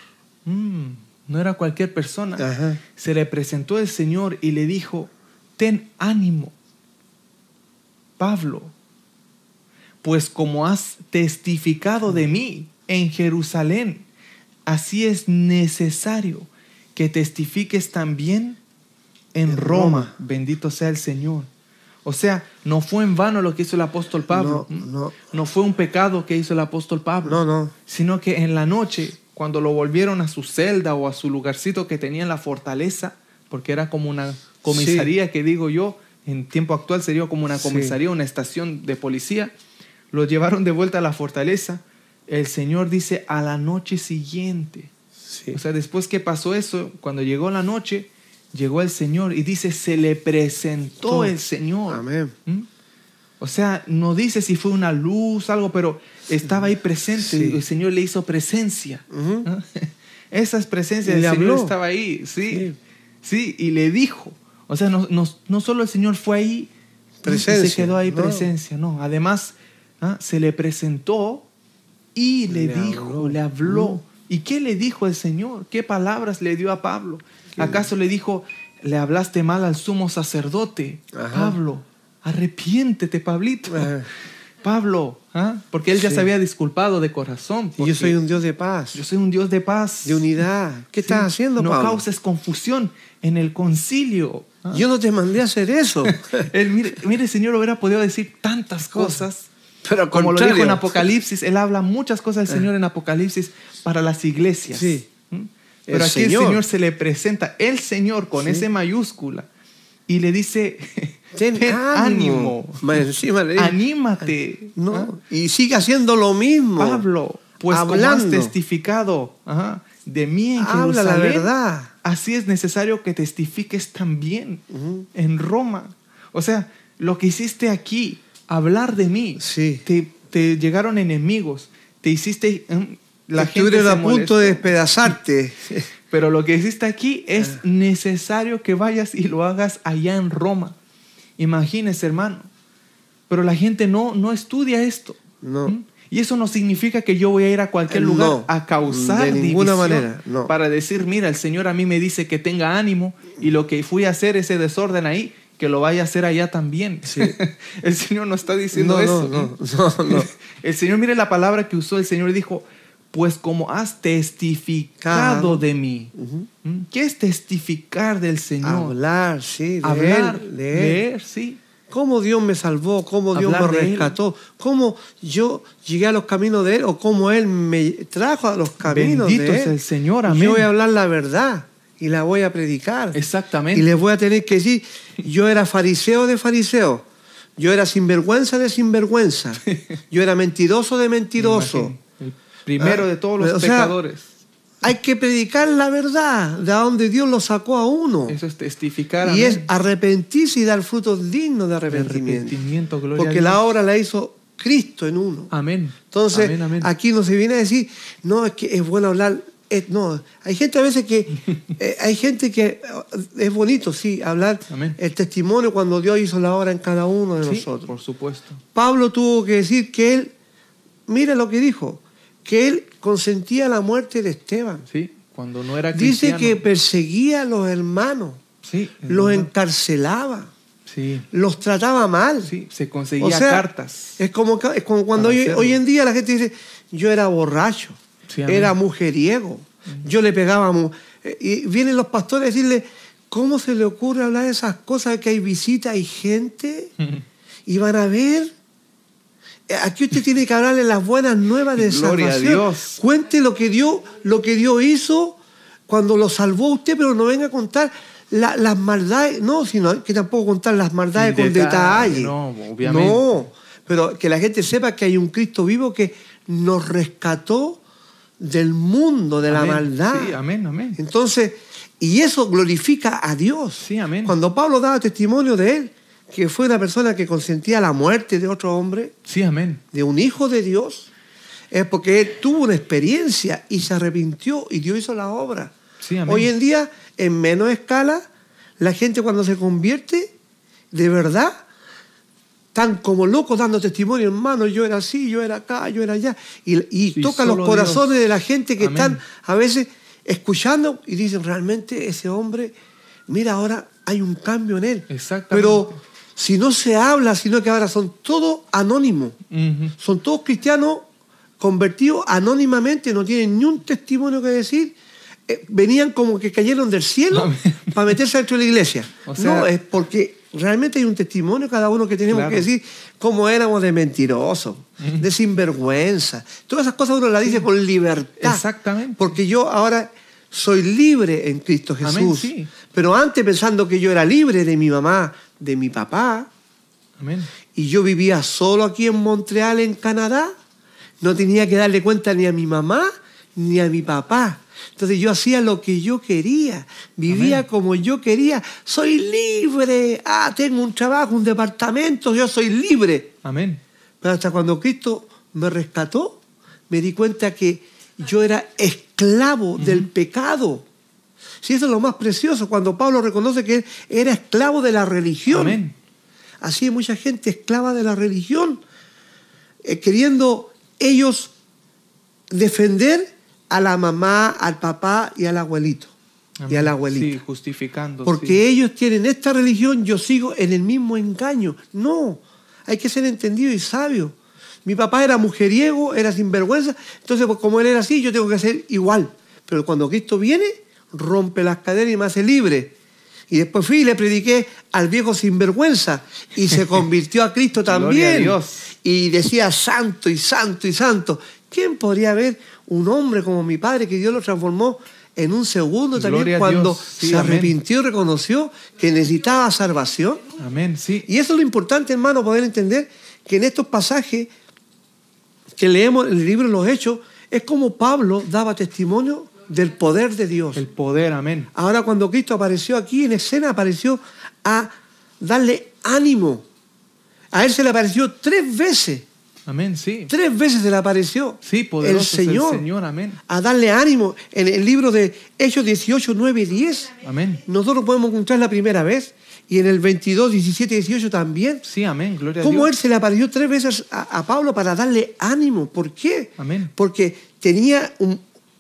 Mm, no era cualquier persona. Ajá. Se le presentó el Señor y le dijo, ten ánimo, Pablo, pues como has testificado de mí en Jerusalén, así es necesario que testifiques también en En Roma. Roma. Bendito sea el Señor. O sea, no fue en vano lo que hizo el apóstol Pablo. No, no. No fue un pecado que hizo el apóstol Pablo No, no. sino que en la noche, cuando lo volvieron a su celda o a su lugarcito que tenía en la fortaleza, porque era como una comisaría que digo yo, en tiempo actual sería como una Sí. comisaría, una estación de policía, lo llevaron de vuelta a la fortaleza. El Señor dice a la noche siguiente. Sí. O sea, después que pasó eso, cuando llegó la noche, llegó el Señor y dice, se le presentó el Señor. Amén. ¿Mm? O sea, no dice si fue una luz, algo, pero estaba ahí presente. Sí. El Señor le hizo presencia. Ujú. ¿no? Esa es presencia del Señor habló. estaba ahí, sí, Sí. sí, y le dijo. O sea, no, no, no solo el Señor fue ahí Presencia, se quedó ahí no. presencia, no. Además, ¿ah? se le presentó y le, Le dijo, habló. le habló. ¿Y qué le dijo el Señor? ¿Qué palabras le dio a Pablo? ¿Acaso le dijo, le hablaste mal al sumo sacerdote? Ajá. Pablo, arrepiéntete, Pablito. Ajá. Pablo, ¿ah? porque él ya Sí. se había disculpado de corazón. Y yo soy un Dios de paz, yo soy un Dios de paz. de unidad. ¿Qué Sí. estás haciendo, No Pablo? causes confusión en el concilio. ¿ah? Yo no te mandé a hacer eso. Él, mire, mire, el Señor hubiera podido decir tantas cosas. Pero Como lo dijo en. Apocalipsis, Él habla muchas cosas del Señor en Apocalipsis para las iglesias. Sí. ¿Mm? Pero El aquí el Señor. Se le presenta, el Señor con ese mayúscula, y le dice, Ten, ánimo. Más encima le dice, anímate. No, ¿ah? y sigue haciendo lo mismo. Pablo, pues como has Hablando. testificado ajá, de mí en Habla la Jerusalén, verdad. así es necesario que testifiques también Ujú. en Roma. O sea, lo que hiciste aquí, hablar de mí, Sí. te, te llegaron enemigos, te hiciste... mm, La gente Estuvieron a punto de despedazarte. Pero lo que hiciste aquí es Ah. necesario que vayas y lo hagas allá en Roma. Imagínese, hermano. Pero la gente no, no estudia esto. No. ¿Mm? Y eso no significa que yo voy a ir a cualquier No, lugar a causar de ninguna división manera, no. para decir, mira, el Señor a mí me dice que tenga ánimo y lo que fui a hacer ese desorden ahí, que lo vaya a hacer allá también. Sí. el Señor no está diciendo No, eso. no, no, no, no. El Señor, mire la palabra que usó el Señor, dijo, pues como has testificado de mí. ¿Mm? ¿Qué es testificar del Señor? Hablar, sí, de Hablar, él, de él. leer, sí. Cómo Dios me salvó, cómo Dios Hablar me rescató, cómo yo llegué a los caminos de Él o cómo Él me trajo a los caminos Bendito de es Él. el Señor, amén. Yo voy a hablar la verdad y la voy a predicar. Exactamente. Y les voy a tener que decir, yo era fariseo de fariseo, yo era sinvergüenza de sinvergüenza, yo era mentiroso de mentiroso. Primero Ah, de todos los sea, pecadores. Hay que predicar la verdad, de donde Dios lo sacó a uno. Eso es testificar. Y amén. es arrepentirse y dar frutos dignos de arrepentimiento. arrepentimiento, gloria Porque a Dios. la obra la hizo Cristo en uno. Amén. Entonces, Amén, amén. aquí no se viene a decir, no, es que es bueno hablar. no, hay gente a veces que, eh, hay gente que eh, es bonito, sí, hablar el testimonio cuando Dios hizo la obra en cada uno de Sí, nosotros. por supuesto. Pablo tuvo que decir que él, mira lo que dijo, que él consentía la muerte de Esteban. Sí, cuando no era Dice cristiano. que perseguía a los hermanos, sí, los encarcelaba, sí, los trataba mal. sí, se conseguía O sea, cartas. Es como, ca- es como cuando hoy, en día la gente dice, yo era borracho, Sí, era mujeriego, yo le pegaba... mu-". Eh, Y vienen los pastores a decirle, ¿cómo se le ocurre hablar de esas cosas que hay visita, hay gente y van a ver? Eh, Aquí usted tiene que hablarle las buenas nuevas de Gloria a salvación. Dios. Cuente lo que Dios, lo que Dios hizo cuando lo salvó a usted, pero no venga a contar la- las maldades, no, sino que tampoco contar las maldades Sin con detalle, detalle. no, obviamente. No, pero que la gente sepa que hay un Cristo vivo que nos rescató del mundo, de la maldad. Sí, amén, amén. Entonces, y eso glorifica a Dios. Sí, amén. Cuando Pablo daba testimonio de él, que fue una persona que consentía la muerte de otro hombre, Sí, amén. de un hijo de Dios, es porque él tuvo una experiencia y se arrepintió y Dios hizo la obra. Sí, amén. Hoy en día, en menos escala, la gente cuando se convierte, de verdad, están como locos dando testimonio, hermano, yo era así, yo era acá, yo era allá. Y, y Sí, toca los corazones Dios. de la gente que Amén. están a veces escuchando y dicen, realmente ese hombre, mira, ahora hay un cambio en él. Exactamente. Pero si no se habla, sino que ahora son todos anónimos. Son todos cristianos convertidos anónimamente, no tienen ni un testimonio que decir. Eh, venían como que cayeron del cielo para meterse dentro de la iglesia. O sea- no, es porque realmente hay un testimonio cada uno que tenemos Claro. que decir cómo éramos de mentirosos, de sinvergüenza. Todas esas cosas uno las dice con libertad. Exactamente. Porque yo ahora soy libre en Cristo Jesús. Amén, sí. Pero antes pensando que yo era libre de mi mamá, de mi papá, Amén. y yo vivía solo aquí en Montreal, en Canadá, no tenía que darle cuenta ni a mi mamá ni a mi papá. Entonces yo hacía lo que yo quería, vivía Amén. como yo quería, soy libre, ah, tengo un trabajo, un departamento, yo soy libre. Amén. Pero hasta cuando Cristo me rescató, me di cuenta que yo era esclavo del pecado. Sí, eso es lo más precioso, cuando Pablo reconoce que él era esclavo de la religión. Amén. Así hay mucha gente esclava de la religión, eh, queriendo ellos defender a la mamá, al papá y al abuelito. Y Amén. a la abuelita. Sí, justificando. Porque sí. ellos tienen esta religión, yo sigo en el mismo engaño. No, hay que ser entendido y sabio. Mi papá era mujeriego, era sinvergüenza, entonces pues, como él era así, yo tengo que ser igual. Pero cuando Cristo viene, rompe las cadenas y me hace libre. Y después fui y le prediqué al viejo sinvergüenza y se convirtió a Cristo a también. Dios. Y decía santo y santo y santo. ¿Quién podría ver un hombre como mi padre que Dios lo transformó en un segundo también Gloria cuando. Sí, se amén. arrepintió y reconoció que necesitaba salvación? Amén. Sí. Y eso es lo importante, hermano, poder entender que en estos pasajes que leemos en el libro de los Hechos, es como Pablo daba testimonio del poder de Dios. El poder. Amén. Ahora cuando Cristo apareció aquí en escena, apareció a darle ánimo. A él se le apareció tres veces. Amén. Sí. Tres veces se le apareció Sí, poderoso el Señor, amén. a darle ánimo. En el libro de Hechos 18, 9 y 10, Amén. nosotros podemos encontrar la primera vez. Y en el 22, 17 y 18 también. Sí, amén. Gloria a ¿Cómo Dios. él se le apareció tres veces a, a Pablo para darle ánimo? ¿Por qué? Amén. Porque tenía un,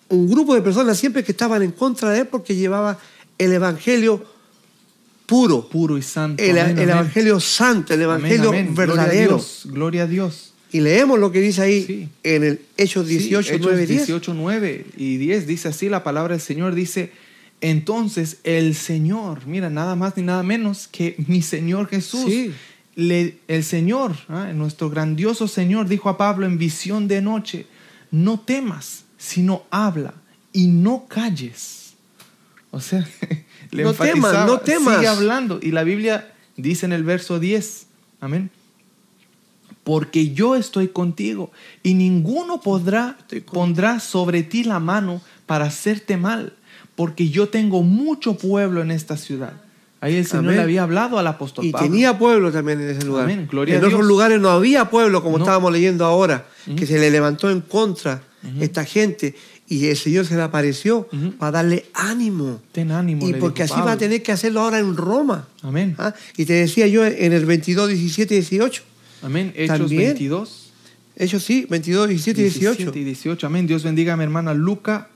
un grupo de personas siempre que estaban en contra de él porque llevaba el evangelio puro, Puro y santo. el, amén, el amén. evangelio santo, el evangelio amén. Gloria a verdadero. Dios. Gloria a Dios. Y leemos lo que dice ahí Sí. en el Hechos 18, Sí, Hechos 9, 10. 18, 9 y 10 dice así la palabra del Señor dice entonces el Señor mira nada más ni nada menos que mi Señor Jesús Sí. le- el Señor ¿ah? nuestro grandioso Señor dijo a Pablo en visión de noche no temas sino habla y no calles o sea le No temas, enfatizaba, no temas. sigue hablando y la Biblia dice en el verso 10 amén porque yo estoy contigo y ninguno podrá pondrá sobre ti la mano para hacerte mal, porque yo tengo mucho pueblo en esta ciudad. Ahí el Señor Amén. le había hablado al apóstol Y Pablo. tenía pueblo también en ese lugar. Amén, gloria en a otros Dios. lugares no había pueblo, como No. estábamos leyendo ahora, que se le levantó en contra Esta gente y el Señor se le apareció para darle ánimo. Ten ánimo. Y le porque dijo así va a tener que hacerlo ahora en Roma. Amén. ¿Ah? Y te decía yo en el 22, 17 y 18. Amén. Hechos También. 22. Ellos sí, 22, 17 y 18. 17 y 18. Amén. Dios bendiga a mi hermana Luca.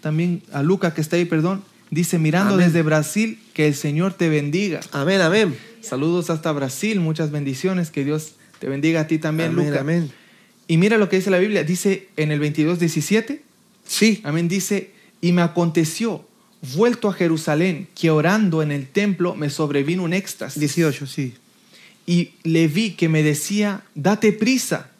También a Luca que está ahí, perdón. Dice, mirando Amén. desde Brasil, que el Señor te bendiga. Amén, amén. Saludos hasta Brasil, muchas bendiciones, que Dios te bendiga a ti también, amén, Luca. amén. Y mira lo que dice la Biblia, dice en el 22, 17, Sí, amén, dice, y me aconteció, vuelto a Jerusalén, que orando en el templo me sobrevino un éxtasis. 18, sí. Y le vi que me decía, date prisa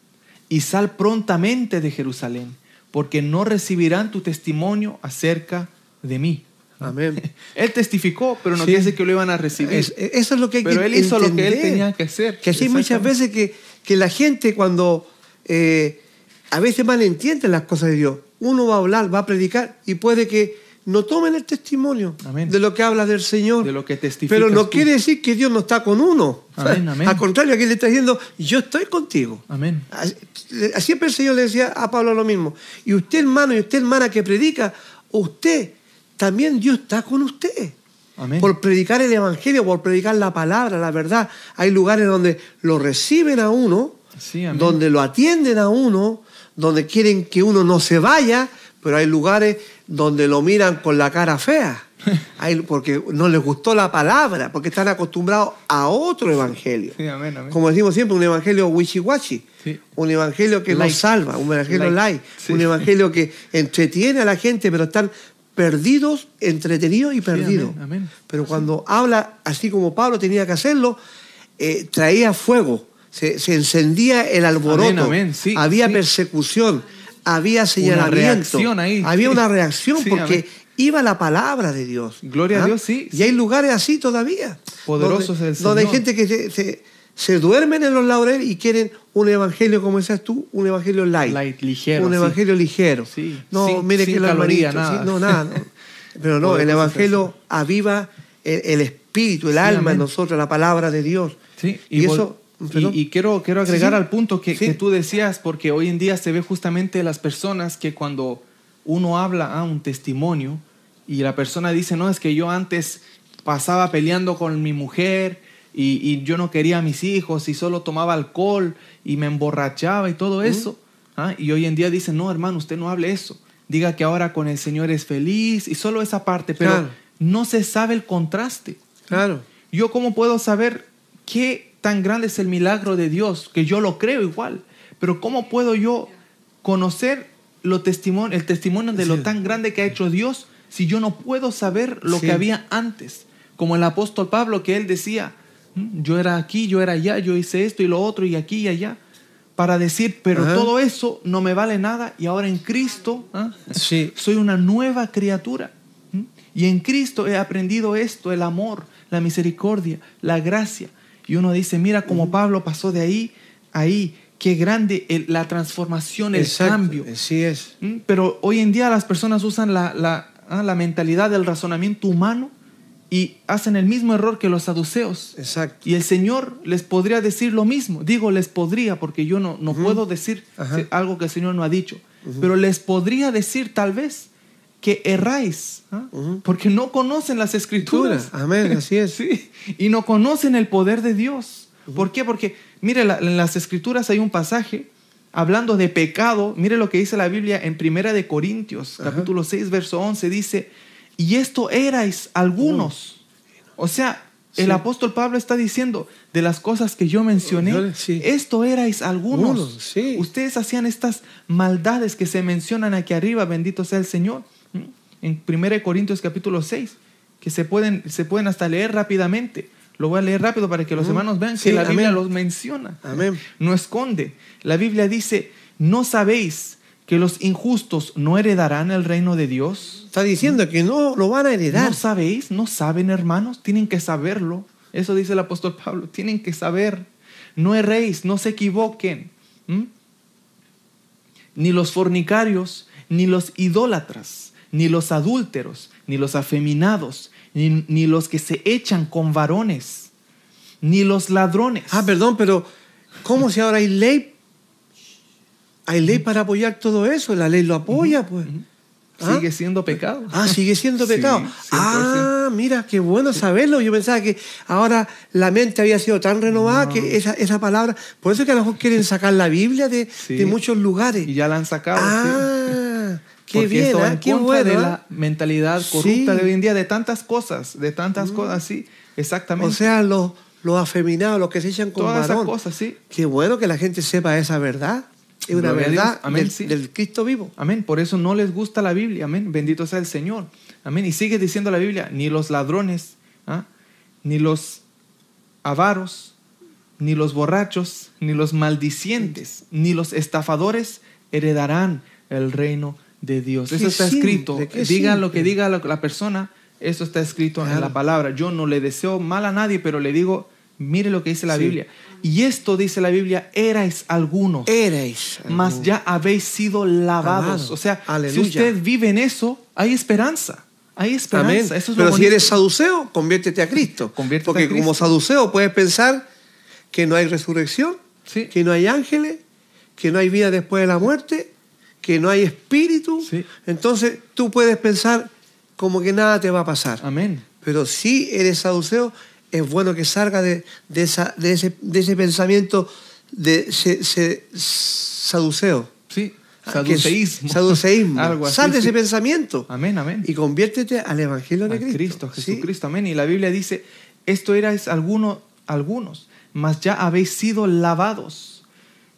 y sal prontamente de Jerusalén, porque no recibirán tu testimonio acerca de mí. Amén. Él testificó, pero no Sí. decir que lo iban a recibir. Es- eso es lo que hay Pero que él hizo lo que él entender. tenía que hacer. Que así muchas veces que, que la gente cuando eh, a veces malentiende las cosas de Dios, uno va a hablar, va a predicar y puede que no tomen el testimonio Amén. de lo que habla del Señor. De lo que Pero no tú. quiere decir que Dios no está con uno. Amén, amén. Al contrario, aquí le está diciendo, yo estoy contigo. Amén. Siempre el Señor le decía a Pablo lo mismo. Y usted, hermano, y usted, hermana, que predica, usted, también Dios está con usted. Amén. por predicar el Evangelio, por predicar la palabra, la verdad. Hay lugares donde lo reciben a uno, Sí, donde lo atienden a uno, donde quieren que uno no se vaya, pero hay lugares donde lo miran con la cara fea. Hay- porque no les gustó la palabra, porque están acostumbrados a otro evangelio. Sí, amén, amén. Como decimos siempre, un evangelio wishy-washy. Sí. Un evangelio que Light. no salva, un evangelio light. Sí. un evangelio que entretiene a la gente, pero están perdidos, entretenidos y perdidos. amén, amén. Pero cuando habla así como Pablo tenía que hacerlo, eh, traía fuego, se, se encendía el alboroto, Amén, amén, sí, había sí. persecución, había señalamiento, ahí, había sí. una reacción porque iba la palabra de Dios. Gloria a ¿Ah? Dios, sí, Y hay lugares así todavía. Poderosos donde, el donde hay Señor. gente que se, se- se duermen en los laureles y quieren un evangelio, como decías tú, un evangelio light. Light, ligero, Un sí. evangelio ligero. Sí, No, sin- mire sin que caloría, nada. sí, no, nada. no. Pero no, el evangelio aviva el, el espíritu, el alma en nosotros, la palabra de Dios. Sí, y, eso. Y- quiero, quiero agregar sí. al punto que, Sí. que tú decías, porque hoy en día se ve justamente las personas que cuando uno habla a un testimonio y la persona dice, no, es que yo antes pasaba peleando con mi mujer y, y yo no quería a mis hijos y solo tomaba alcohol y me emborrachaba y todo eso. ¿ah? Y hoy en día dicen, no, hermano, usted no hable eso. Diga que ahora con el Señor es feliz y solo esa parte, pero Claro. no se sabe el contraste. Claro. Yo cómo puedo saber qué tan grande es el milagro de Dios, que yo lo creo igual, pero cómo puedo yo conocer lo testimonio, el testimonio de lo tan grande que ha hecho Dios si yo no puedo saber lo Sí. que había antes? Como el apóstol Pablo que él decía, "Mm, yo era aquí, yo era allá, yo hice esto y lo otro y aquí y allá, para decir, pero Ajá. todo eso no me vale nada y ahora en Cristo ¿ah? Sí. soy una nueva criatura. Y en Cristo he aprendido esto, el amor, la misericordia, la gracia. Y uno dice, mira cómo Pablo pasó de ahí a ahí, qué grande el- la transformación, el Exacto, cambio. Así es. ¿m? Pero hoy en día las personas usan la, la- ah, la mentalidad del razonamiento humano y hacen el mismo error que los saduceos. Exacto. Y el Señor les podría decir lo mismo. Digo, les podría, porque yo no, no puedo decir Ajá. algo que el Señor no ha dicho. Pero les podría decir tal vez que erráis, ¿ah? Porque no conocen las escrituras. Amén, así es. Sí, y no conocen el poder de Dios. ¿Por qué? Porque, mire, la- en las escrituras hay un pasaje hablando de pecado. Mire lo que dice la Biblia en Primera de Corintios, capítulo 6, verso 11, dice, y esto erais algunos. O sea, el apóstol Pablo está diciendo, de las cosas que yo mencioné, sí. esto erais algunos. Algunos, sí. Ustedes hacían estas maldades que se mencionan aquí arriba, bendito sea el Señor. En 1 Corintios capítulo 6, que se pueden, se pueden hasta leer rápidamente. Lo voy a leer rápido para que los hermanos vean Sí, que la Biblia amén. los menciona. Amén. No esconde. La Biblia dice, ¿no sabéis que los injustos no heredarán el reino de Dios? Está diciendo que no lo van a heredar. ¿No sabéis? ¿No saben, hermanos? Tienen que saberlo. Eso dice el apóstol Pablo. Tienen que saber. No erréis, no se equivoquen. ¿Mm? Ni los fornicarios, ni los idólatras, ni los adúlteros, ni los afeminados, ni, ni los que se echan con varones, ni los ladrones. Ah, perdón, pero ¿cómo si ahora hay ley? Hay ley para apoyar todo eso, la ley lo apoya, pues. ¿Ah? Sigue siendo pecado. Ah, sigue siendo pecado. 100%. ah, mira, qué bueno saberlo. Yo pensaba que ahora la mente había sido tan renovada que esa, esa palabra. Por eso es que a lo mejor quieren sacar la Biblia de, Sí. de muchos lugares. Y ya la han sacado. sí. Qué Porque bien, esto ah, en qué contra bueno. de ah. la mentalidad corrupta Sí. Mm. de hoy en día, de tantas cosas, de tantas cosas, sí, exactamente. O sea, los, los afeminados, los que se echan con todas esas varón. cosas, sí. Qué bueno que la gente sepa esa verdad. Es una Gloria verdad Amén, del, sí. del Cristo vivo. Amén. Por eso no les gusta la Biblia. Amén. Bendito sea el Señor. Amén. Y sigue diciendo la Biblia, ni los ladrones, ¿ah? ni los avaros, ni los borrachos, ni los maldicientes, ni los estafadores heredarán el reino de Dios. Eso está escrito. Diga lo que diga la, persona, eso está escrito en la palabra. Yo no le deseo mal a nadie, pero le digo, mire lo que dice la Sí. Biblia. Y esto dice la Biblia, erais algunos Erais. mas ya habéis sido lavados. O sea, Aleluya. si usted vive en eso, hay esperanza. Hay esperanza. Amén. Eso es lo Pero si eres saduceo, conviértete a Cristo. Conviértete Porque a Cristo. como saduceo puedes pensar que no hay resurrección, Sí. que no hay ángeles, que no hay vida después de la muerte, que no hay espíritu. Sí. Entonces tú puedes pensar como que nada te va a pasar. Amén. Pero si eres saduceo, es bueno que salga de, de, esa, de, ese, de ese pensamiento de se, se- saduceo. Sí, Ah, es- saduceísmo. saduceísmo. Algo así, Sal de sí. ese pensamiento Amén, amén. y conviértete al Evangelio de Cristo. Cristo, ¿sí? Jesucristo, amén. Y la Biblia dice, esto erais alguno, algunos, mas ya habéis sido lavados,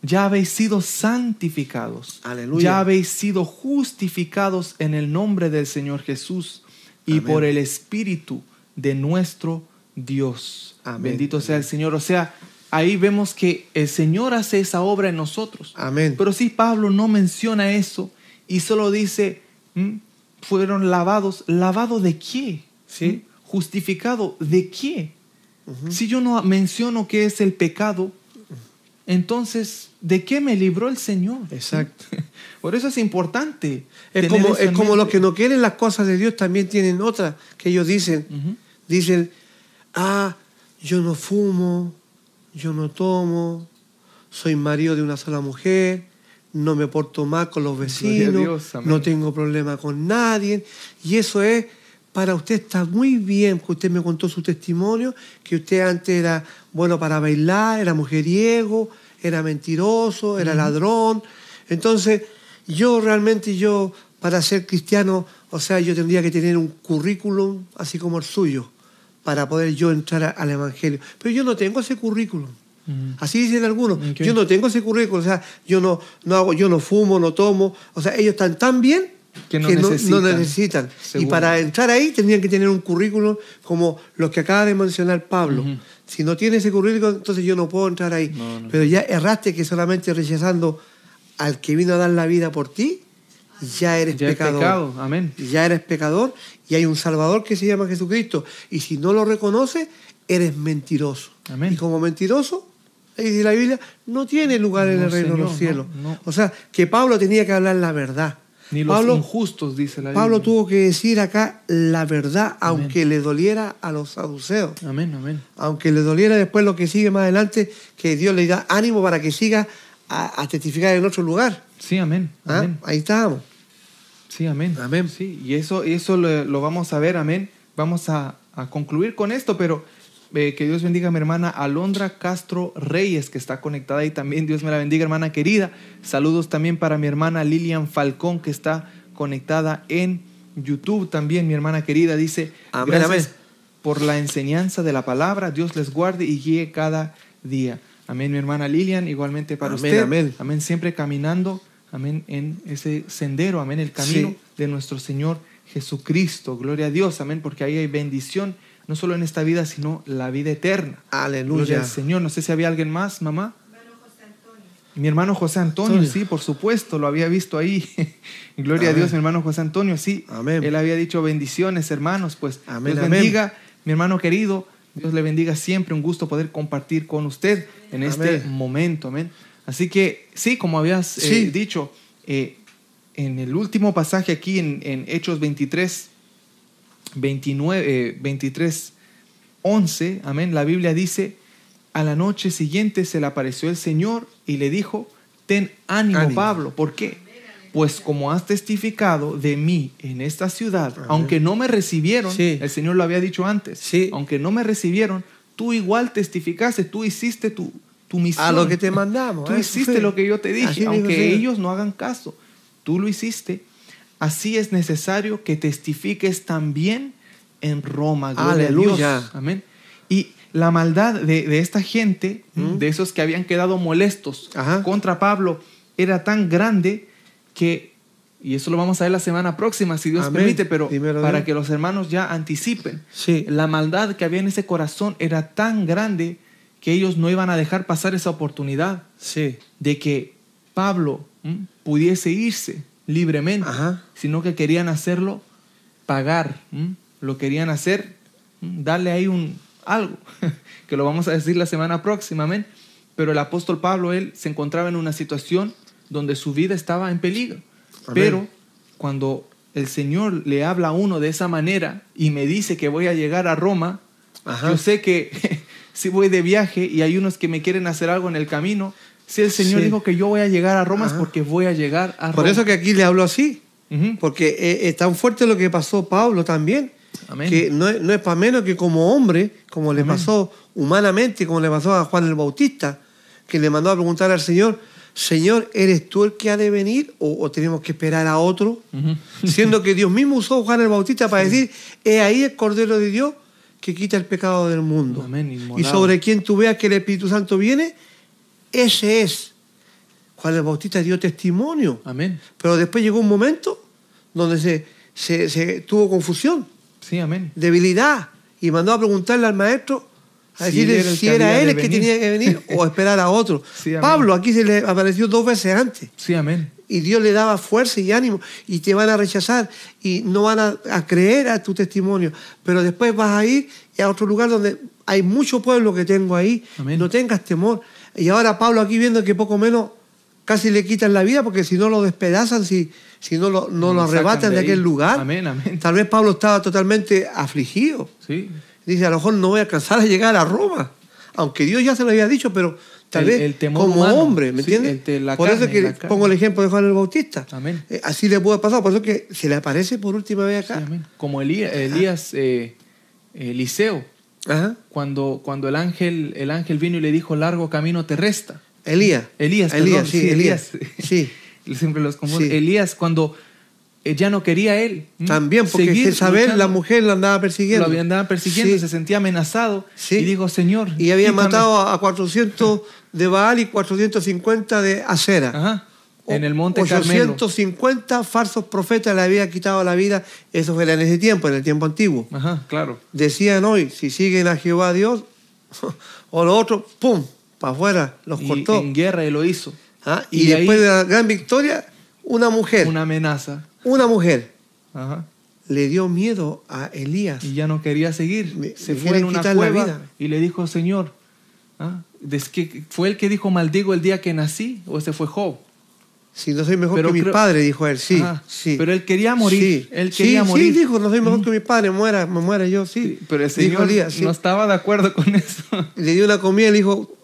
ya habéis sido santificados, Aleluya. ya habéis sido justificados en el nombre del Señor Jesús y Amén. por el Espíritu de nuestro Dios. Amén. Bendito sea el Señor. O sea, ahí vemos que el Señor hace esa obra en nosotros. Amén. Pero sí, Pablo no menciona eso y solo dice, ¿m? fueron lavados. ¿Lavado de qué? Sí. ¿Justificado de qué? Si yo no menciono qué es el pecado, entonces, ¿de qué me libró el Señor? Exacto. Por eso es importante. Es tener como, es como los que no quieren las cosas de Dios también tienen otras que ellos dicen. Dicen, ah, yo no fumo, yo no tomo, soy marido de una sola mujer, no me porto mal con los vecinos, Dios, no tengo problema con nadie. Y eso es, para usted está muy bien, que usted me contó su testimonio, que usted antes era bueno para bailar, era mujeriego, era mentiroso, era ladrón. Entonces, yo realmente, yo, para ser cristiano, o sea, yo tendría que tener un currículum así como el suyo, para poder yo entrar al Evangelio. Pero yo no tengo ese currículum. Así dicen algunos. Yo no tengo ese currículum, o sea, yo no, no hago, yo no fumo, no tomo. O sea, ellos están tan bien Que no no, necesitan. necesitan. Y para entrar ahí tendrían que tener un currículum como los que acaba de mencionar Pablo. Si no tiene ese currículum, entonces yo no puedo entrar ahí. No. Pero ya erraste que solamente rechazando al que vino a dar la vida por ti, ya eres Ya pecador. pecado, amén. Ya eres pecador y hay un Salvador que se llama Jesucristo. Y si no lo reconoces, eres mentiroso. Amén. Y como mentiroso, dice la Biblia, no tiene lugar en el reino de los cielos. O sea, que Pablo tenía que hablar la verdad. Ni los Pablo, injustos, dice la Biblia. Pablo tuvo que decir acá la verdad, aunque le doliera a los saduceos. Amén, amén. Aunque le doliera después lo que sigue más adelante, que Dios le da ánimo para que siga a, a testificar en otro lugar. Sí, amén. ¿Ah? amén. Ahí estábamos. Sí, amén. Amén. Sí, y eso, eso lo, lo vamos a ver, amén. Vamos a, a concluir con esto, pero eh, que Dios bendiga a mi hermana Alondra Castro Reyes, que está conectada ahí también. Dios me la bendiga, hermana querida. Saludos también para mi hermana Lilian Falcón, que está conectada en YouTube también, mi hermana querida. Dice, Amén, gracias amén. por la enseñanza de la palabra. Dios les guarde y guíe cada día. Amén, mi hermana Lilian, igualmente para Amén, usted. amén. Amén, siempre caminando, amén, en ese sendero, amén, el camino Sí. de nuestro Señor Jesucristo. Gloria a Dios, amén, porque ahí hay bendición, no solo en esta vida, sino la vida eterna. Gloria Aleluya. al Señor. No sé si había alguien más, mamá. Mi hermano José Antonio, Antonio. sí, por supuesto, lo había visto ahí. Gloria a. Dios, mi hermano José Antonio, sí. Amén. Él había dicho bendiciones, hermanos, pues Amén, Dios amén. bendiga, mi hermano querido. Dios le bendiga siempre, un gusto poder compartir con usted en este momento, amén. Así que, sí, como habías eh, dicho, eh, en el último pasaje aquí en, en Hechos 23, 29, eh, 23, 11, amén, la Biblia dice, a la noche siguiente se le apareció el Señor y le dijo, ten ánimo, Ánimo. Pablo, ¿por qué? Pues como has testificado de mí en esta ciudad, Amén. aunque no me recibieron, Sí. el Señor lo había dicho antes, Sí. aunque no me recibieron, tú igual testificaste, tú hiciste tu, tu misión. A lo que te mandamos. Tú ¿eh? hiciste Sí. lo que yo te Así dije, dijo aunque ellos no hagan caso. Tú lo hiciste. Así es necesario que testifiques también en Roma. Gloria a Aleluya. Dios. Amén. Y la maldad de, de esta gente, ¿Mm? de esos que habían quedado molestos Ajá. contra Pablo, era tan grande que, y eso lo vamos a ver la semana próxima, si Dios Amén. permite, pero para que los hermanos ya anticipen. Sí. La maldad que había en ese corazón era tan grande que ellos no iban a dejar pasar esa oportunidad Sí. de que Pablo ¿m? pudiese irse libremente, Ajá. sino que querían hacerlo pagar, ¿m? lo querían hacer, ¿m? darle ahí un algo, que lo vamos a decir la semana próxima, amén. Pero el apóstol Pablo, él se encontraba en una situación donde su vida estaba en peligro. Amén. Pero cuando el Señor le habla a uno de esa manera y me dice que voy a llegar a Roma, Ajá. yo sé que si voy de viaje y hay unos que me quieren hacer algo en el camino, si el Señor Sí. dijo que yo voy a llegar a Roma es Ajá. porque voy a llegar a Roma. Por eso que aquí le hablo así. Porque es, es tan fuerte lo que pasó Pablo también, Amén. que no es, no es para menos que como hombre, como le pasó humanamente, como le pasó a Juan el Bautista, que le mandó a preguntar al Señor, Señor, ¿eres tú el que ha de venir o, o tenemos que esperar a otro? Siendo que Dios mismo usó a Juan el Bautista para decir, he ahí el Cordero de Dios que quita el pecado del mundo. Amén, y sobre quien tú veas que el Espíritu Santo viene, ese es. Juan el Bautista dio testimonio. Amén. Pero después llegó un momento donde se, se- se tuvo confusión, Sí, amén. debilidad, y mandó a preguntarle al maestro a Si decirle si era él el que tenía que venir o esperar a otro. Sí. Pablo aquí se le apareció dos veces antes Sí, amén. y Dios le daba fuerza y ánimo y te van a rechazar y no van a, a creer a tu testimonio. Pero después vas a ir a otro lugar donde hay mucho pueblo que tengo ahí. Amén. No tengas temor. Y ahora Pablo aquí viendo que poco menos casi le quitan la vida porque si no lo despedazan, si, si no lo, no Lo arrebatan de aquel lugar. Amén, amén. Tal vez Pablo estaba totalmente afligido. Sí. Dice, a lo mejor no voy a alcanzar a llegar a Roma. Aunque Dios ya se lo había dicho, pero tal El- vez el temor como humano. hombre, ¿me Sí, entiendes? el por eso es que pongo el ejemplo de Juan el Bautista. Amén. Eh, así le puede pasar, por eso que se le aparece por última vez Sí, acá. amén. Como Elías, Elías eh, Eliseo, Ajá. cuando, cuando el, ángel, el ángel vino y le dijo, largo camino te resta. Elías. Elías, Elías, perdón, sí, sí, Elías. Elías. Sí, Siempre los confundo. Sí. Elías, cuando eh, ya no quería él. también, porque Jezabel, la mujer, lo andaba persiguiendo. Lo andado persiguiendo, Sí. se sentía amenazado. Sí. Y dijo, Señor. Y había quítame". matado a 400 de Baal y 450 de Acera. Ajá. En el monte Carmelo. 850 falsos profetas le había quitado la vida. Eso era en ese tiempo, en el tiempo antiguo. Ajá, claro. Decían hoy, si siguen a Jehová Dios, o lo otro, ¡pum! Para afuera, los Y cortó. en guerra él lo hizo. ¿Ah? y Y, de después ahí- de la gran victoria, una mujer, Una una, amenaza. mujer Ajá. le dio miedo a Elías. Y ya no quería seguir. Me- se me fue en una cueva vida. y le dijo, Señor, ¿ah? ¿des que ¿fue el que dijo maldigo el día que nací? ¿O ese fue Job? Si no soy mejor Pero que mi padre, dijo él, sí, Ajá. sí. Pero él quería morir. Sí, Él quería sí, morir. Sí, dijo, no soy mejor que mi padre, muera, me muera yo, sí. Pero el Dijo Señor sí. no estaba de acuerdo con eso. Le dio una comida y le dijo,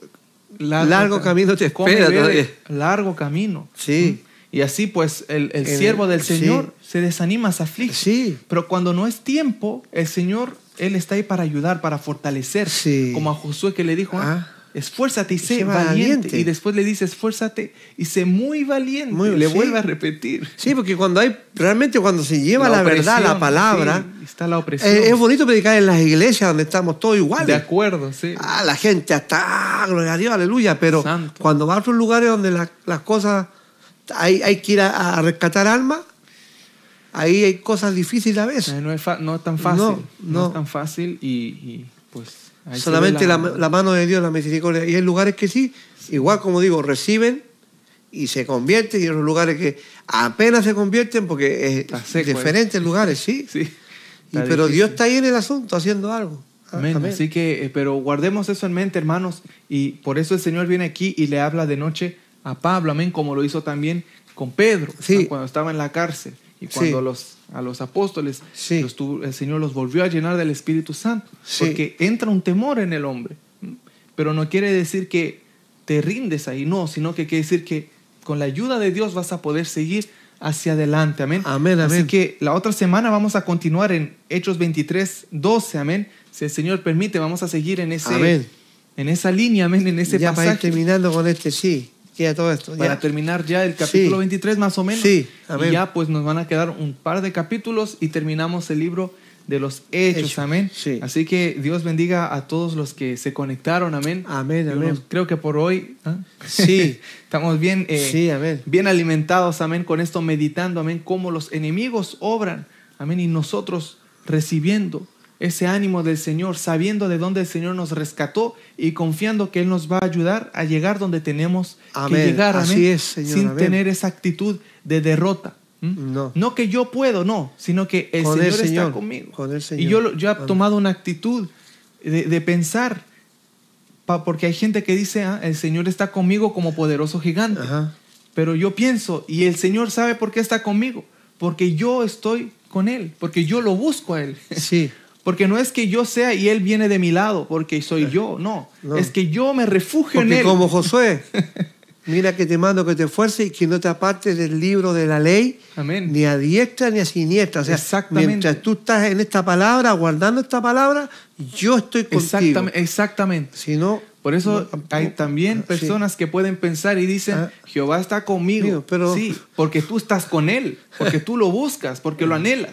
Largo ca- camino te espera todavía. Largo camino. Sí. Y así pues el, el El- siervo del sí. Señor se desanima, se aflige. sí, Pero cuando no es tiempo, el Señor, Él está ahí para ayudar, para fortalecer. Sí. Como a Josué que le dijo, ah, Ah. Esfuérzate y sé, Sé valiente. valiente. Y después le dice, esfuérzate y sé muy valiente. Muy- le sí. vuelve a repetir. sí, porque cuando hay, realmente cuando se lleva la, verdad, la palabra, sí, está la opresión. eh, es bonito predicar en las iglesias donde estamos todos de iguales. acuerdo, sí. Ah, la gente hasta, ah, gloria a Dios, aleluya, pero Santo. cuando va a otros lugares donde la- las cosas, hay, hay que ir a, a rescatar almas, ahí hay cosas difíciles a veces. Eh, No es, no es tan fácil. No, No, no. es tan fácil y, y, pues... ahí Solamente la, la mano de Dios, la misericordia. Y hay lugares que sí, igual como digo, reciben y se convierten, y otros lugares que apenas se convierten porque es seco, ¿eh? diferentes lugares, sí. Sí. Y- pero difícil. Dios está ahí en el asunto haciendo algo. Ah, Amén. amén. Así que, eh, pero guardemos eso en mente, hermanos, y por eso el Señor viene aquí y le habla de noche a Pablo, amén, como lo hizo también con Pedro, Sí. cuando estaba en la cárcel y cuando Sí. los, a los apóstoles Sí. los tuvo- el Señor los volvió a llenar del Espíritu Santo, Sí. porque entra un temor en el hombre, pero no quiere decir que te rindes ahí, no, sino que quiere decir que con la ayuda de Dios vas a poder seguir hacia adelante, amén. Amén, Así amén. que la otra semana vamos a continuar en Hechos 23, 12, amén. Si el Señor permite, vamos a seguir en, ese, Amén. en esa línea, amén, en ese ya pasaje. terminando con este, sí, queda todo esto. Para ya. terminar ya el capítulo Sí. 23 más o menos. Sí, y amén. ya pues nos van a quedar un par de capítulos y terminamos el libro de los hechos, Hechos, amén. sí. Así que Dios bendiga a todos los que se conectaron, amén. Amén, Yo amén. nos- creo que por hoy ¿ah? Sí. estamos bien, eh, Sí, amén. bien alimentados, amén, con esto meditando, amén, cómo los enemigos obran, amén, y nosotros recibiendo ese ánimo del Señor, sabiendo de dónde el Señor nos rescató y confiando que Él nos va a ayudar a llegar donde tenemos Amén. que llegar, amén, Así es, Señor, sin amén. tener esa actitud de derrota. No. No que yo puedo, no, sino que el Señor, el Señor, está conmigo. con el Señor. Y yo, yo he tomado una actitud de, de pensar, pa- porque hay gente que dice, ah, el Señor está conmigo como poderoso gigante. Ajá. Pero yo pienso, y el Señor sabe por qué está conmigo, porque yo estoy con Él, porque yo lo busco a Él. Sí. Porque no es que yo sea y Él viene de mi lado, porque soy yo, no. No. Es que yo me refugio en Él. como Josué, Mira que te mando que te esfuerces y que no te apartes del libro de la ley, Amén. ni a diestra ni a siniestra. O sea, Exactamente. mientras tú estás en esta palabra, guardando esta palabra, yo estoy contigo. Exactamente. exactamente. Si no, Por eso hay también sí. personas que pueden pensar y dicen, Ah. Jehová está conmigo. Mío, pero- Sí, porque tú estás con Él, porque tú lo buscas, porque lo anhelas.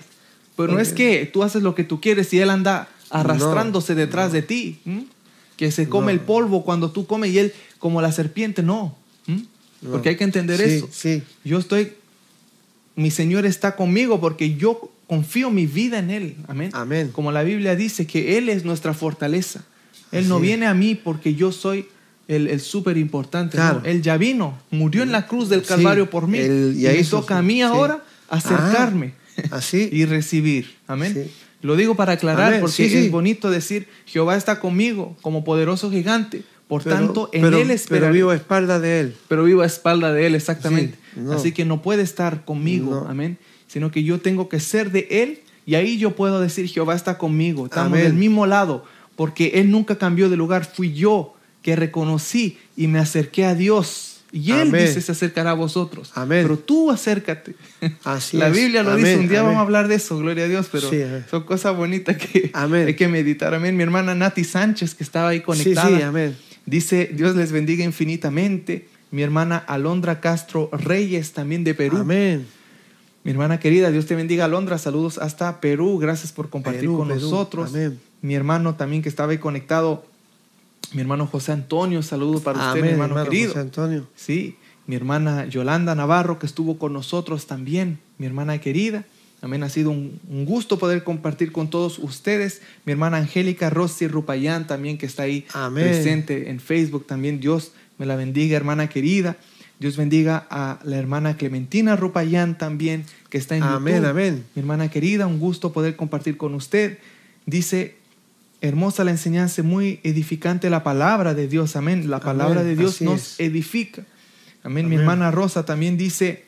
Pero no es que tú haces lo que tú quieres y Él anda arrastrándose detrás de ti. ¿m? Que se come el polvo cuando tú comes y Él como la serpiente, no. Porque hay que entender Sí, eso. sí. Yo estoy, mi Señor está conmigo porque yo confío mi vida en Él. Amén. Amén. Como la Biblia dice que Él es nuestra fortaleza. Él no viene a mí porque yo soy el, el súper importante. Claro. Él ya vino, murió en la cruz del Calvario por mí. Y me hizo toca a mí ahora acercarme Ah, así. y recibir. Amén. Sí. Lo digo para aclarar Amén, porque sí, sí. es bonito decir, Jehová está conmigo como poderoso gigante. Por Pero- tanto, en pero- Él Pero esperaré vivo a espalda de él. pero vivo a espalda de Él, exactamente. No. Así que no puede estar conmigo, No. amén. Sino que yo tengo que ser de Él y ahí yo puedo decir, Jehová está conmigo, estamos Amén. del mismo lado, porque Él nunca cambió de lugar, fui yo que reconocí y me acerqué a Dios. Y Él Amén. dice, se acercará a vosotros. Amén. Pero tú acércate. Así La es. Biblia lo Amén, dice, un día vamos a hablar de eso, gloria a Dios, pero Sí, son cosas bonitas que hay que meditar. Amén. Mi hermana Nati Sánchez, que estaba ahí Sí, conectada. sí, amén. Dice, Dios les bendiga infinitamente. Mi hermana Alondra Castro Reyes, también de Perú. Amén. Mi hermana querida, Dios te bendiga, Alondra. Saludos hasta Perú. Gracias por compartir Perú, con Perú. nosotros. Amén. Mi hermano también que estaba ahí conectado. Mi hermano José Antonio, saludos para usted, Amén, mi hermano, hermano querido. José Antonio. Sí, mi hermana Yolanda Navarro, que estuvo con nosotros también, mi hermana querida. Amén, ha sido un, un gusto poder compartir con todos ustedes. Mi hermana Angélica Rossi Rupayán también, que está ahí Amén. presente en Facebook también. Dios me la bendiga, hermana querida. Dios bendiga a la hermana Clementina Rupayán también, que está en Amén, YouTube. amén. Mi hermana querida, un gusto poder compartir con usted. Dice, hermosa la enseñanza, muy edificante la palabra de Dios. Amén. La palabra Amén, de Dios así nos es. edifica. Amén. Mi hermana Rosa también dice,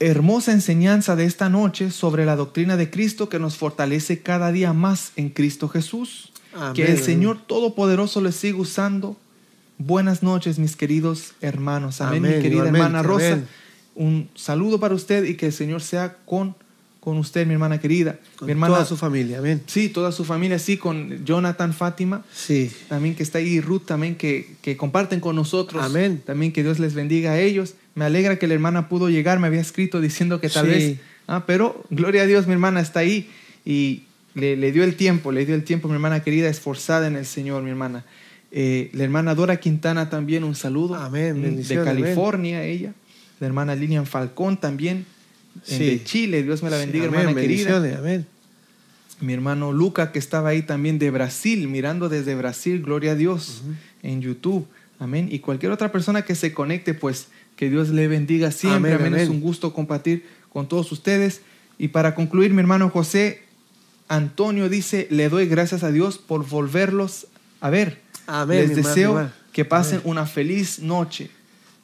hermosa enseñanza de esta noche sobre la doctrina de Cristo que nos fortalece cada día más en Cristo Jesús. Amén, que el. Señor Todopoderoso les siga usando. Buenas noches, mis queridos hermanos. Amén, mi querida hermana Rosa. amén. Un saludo para usted y que el Señor sea con, con usted, mi hermana querida. Con mi hermana, toda su familia. Amén. Sí, toda su familia, sí, con Jonathan Fátima, Sí. también que está ahí, Ruth también, que, que comparten con nosotros. Amén. También que Dios les bendiga a ellos. Me alegra que la hermana pudo llegar, me había escrito diciendo que tal Sí. vez... Ah, pero gloria a Dios, mi hermana está ahí y le, le dio el tiempo, le dio el tiempo, mi hermana querida, esforzada en el Señor, mi hermana. Eh, la hermana Dora Quintana también, un saludo. Amén, Mm, De amén. California, ella. La hermana Lilian Falcón también, Sí. de Chile. Dios me la bendiga, Amén, hermana querida Amén. mi hermano Luca, que estaba ahí también de Brasil, mirando desde Brasil, gloria a Dios, en YouTube. Amén. Y cualquier otra persona que se conecte, pues que Dios le bendiga siempre. Amén, Amén. Es amén. un gusto compartir con todos ustedes. Y para concluir, mi hermano José Antonio dice, le doy gracias a Dios por volverlos a ver. Amén, Les deseo que pasen Amén. una feliz noche.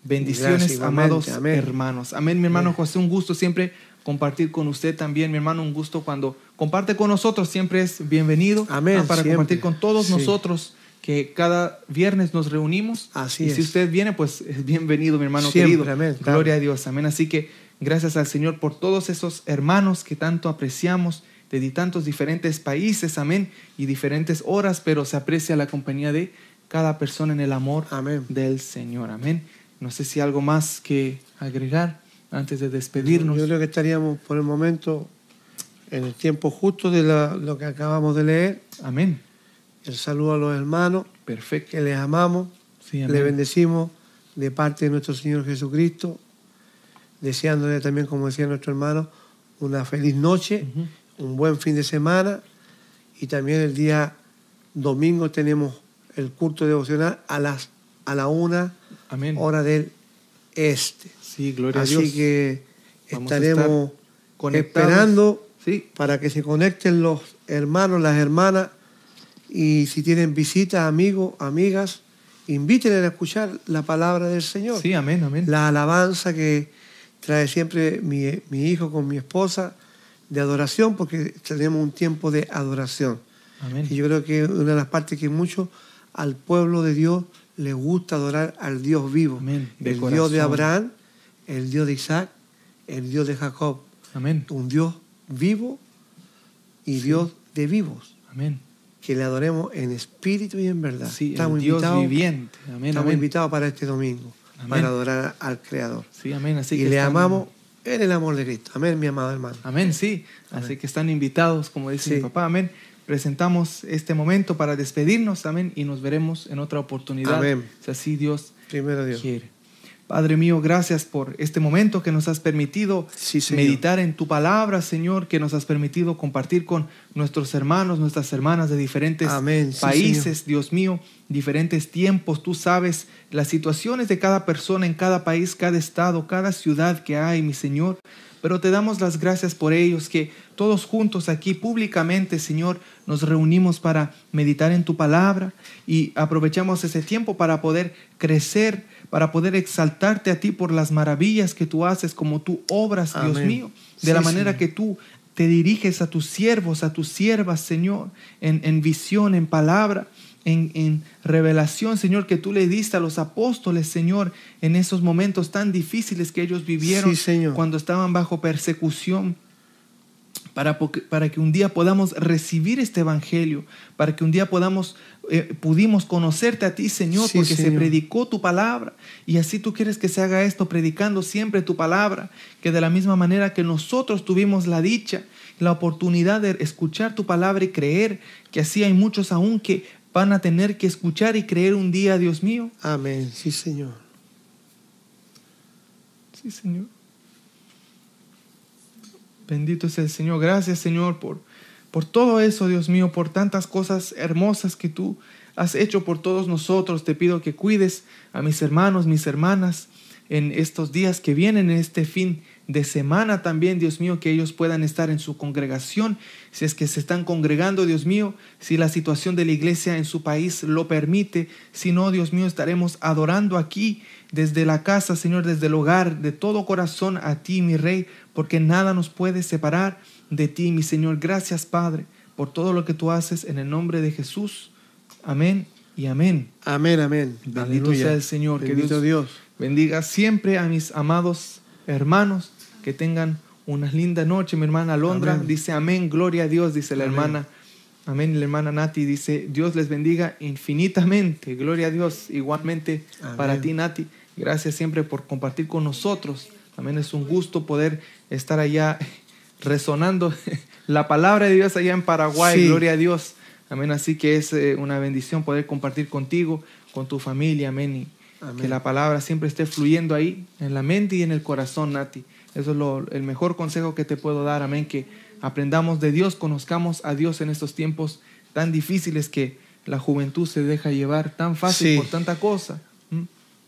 Bendiciones, Gracias, amados Amén. hermanos. Amén, mi hermano Amén. José, un gusto siempre compartir con usted también, mi hermano, un gusto cuando comparte con nosotros, siempre es bienvenido Amén, ah, para siempre. compartir con todos Sí. nosotros que cada viernes nos reunimos. Así y si es. usted viene, pues es bienvenido, mi hermano Siempre, querido. amén, claro. Gloria a Dios, amén. Así que gracias al Señor por todos esos hermanos que tanto apreciamos de tantos diferentes países, amén, y diferentes horas, pero se aprecia la compañía de cada persona en el amor Amén. del Señor, amén. No sé si algo más que agregar antes de despedirnos. Yo creo que estaríamos por el momento en el tiempo justo de la- lo que acabamos de leer. Amén. El saludo a los hermanos, Perfecto. que les amamos, Sí, le amén. bendecimos de parte de nuestro Señor Jesucristo, deseándole también, como decía nuestro hermano, una feliz noche, un buen fin de semana y también el día domingo tenemos el culto devocional a las a la una Amén. hora del este. Sí, gloria Así a Dios. que Vamos estaremos esperando Sí, para que se conecten los hermanos, las hermanas y si tienen visitas, amigos, amigas, invítenle a escuchar la palabra del Señor. sí, amén, amén. La alabanza que trae siempre mi, mi hijo con mi esposa de adoración, porque tenemos un tiempo de adoración. Amén. Y yo creo que una de las partes que mucho al pueblo de Dios le gusta adorar al Dios vivo. Amén. El Dios de. Abraham, el Dios de Isaac, el Dios de Jacob. Amén. Un Dios vivo y Dios de vivos. Amén. Que le adoremos en espíritu y en verdad. Sí, el estamos Dios invitados, viviente. Amén. estamos Amén. invitados para este domingo, Amén. para adorar al Creador. Sí, amén. Así y que le están- amamos en el amor de Cristo. Amén, mi amado hermano. Amén, sí. Así que están invitados, como dice Sí. mi papá. Amén. Presentamos este momento para despedirnos. Amén. Y nos veremos en otra oportunidad. Amén. Si así Dios Primero Dios. quiere. Padre mío, gracias por este momento que nos has permitido Sí, meditar en tu palabra, Señor, que nos has permitido compartir con nuestros hermanos, nuestras hermanas de diferentes Amén. Sí, países, Dios mío, diferentes tiempos. Tú sabes las situaciones de cada persona en cada país, cada estado, cada ciudad que hay, mi Señor. Pero te damos las gracias por ellos, que todos juntos aquí públicamente, Señor, nos reunimos para meditar en tu palabra y aprovechamos ese tiempo para poder crecer, para poder exaltarte a ti por las maravillas que tú haces, como tú obras, Dios mío, de Sí, la manera que tú te diriges a tus siervos, a tus siervas, Señor, en, en visión, en palabra, en, en revelación, Señor, que tú le diste a los apóstoles, Señor, en esos momentos tan difíciles que ellos vivieron Sí, Señor. cuando estaban bajo persecución. Para, para que un día podamos recibir este evangelio, para que un día podamos, eh, pudimos conocerte a ti, Señor, Sí, porque se predicó tu palabra. Y así tú quieres que se haga esto, predicando siempre tu palabra, que de la misma manera que nosotros tuvimos la dicha, la oportunidad de escuchar tu palabra y creer, que así hay muchos aún que van a tener que escuchar y creer un día, Dios mío. Amén. Sí, Señor. Sí, Señor. Bendito es el Señor. Gracias, Señor, por, por todo eso, Dios mío, por tantas cosas hermosas que tú has hecho por todos nosotros. Te pido que cuides a mis hermanos, mis hermanas, en estos días que vienen, en este fin de semana también, Dios mío, que ellos puedan estar en su congregación, si es que se están congregando, Dios mío, si la situación de la iglesia en su país lo permite, si no, Dios mío, estaremos adorando aquí desde la casa, Señor, desde el hogar, de todo corazón a ti, mi Rey, porque nada nos puede separar de ti, mi Señor. Gracias, Padre, por todo lo que tú haces en el nombre de Jesús. Amén y amén. Amén, amén. Bendito Aleluya. sea el Señor, que Bendito Dios- Dios. Bendiga siempre a mis amados hermanos, que tengan una linda noche. Mi hermana Alondra Amén. dice amén, gloria a Dios, dice la Amén. hermana. Amén, la hermana Nati dice, Dios les bendiga infinitamente, gloria a Dios. Igualmente Amén. para ti, Nati, gracias siempre por compartir con nosotros. También es un gusto poder estar allá resonando la palabra de Dios allá en Paraguay, Sí. gloria a Dios. Amén, así que es eh, una bendición poder compartir contigo, con tu familia, amén. Y Amén. que la palabra siempre esté fluyendo ahí, en la mente y en el corazón, Nati. Eso es lo- el mejor consejo que te puedo dar, amén. Que aprendamos de Dios, conozcamos a Dios en estos tiempos tan difíciles que la juventud se deja llevar tan fácil Sí. por tanta cosa.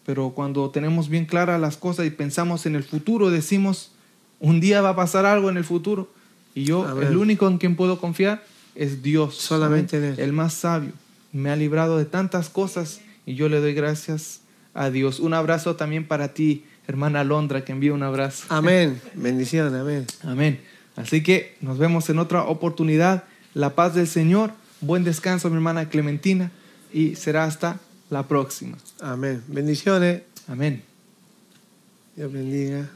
Pero cuando tenemos bien claras las cosas y pensamos en el futuro, decimos, un día va a pasar algo en el futuro. Y yo, el único en quien puedo confiar es Dios. Solamente amén, en Él. El más sabio. Me ha librado de tantas cosas y yo le doy gracias a Dios. Un abrazo también para ti, hermana Alondra, que envía un abrazo. Amén. Bendición, amén. Amén. Así que nos vemos en otra oportunidad. La paz del Señor. Buen descanso, mi hermana Clementina. Y será hasta la próxima. Amén. Bendiciones. Amén. Dios bendiga.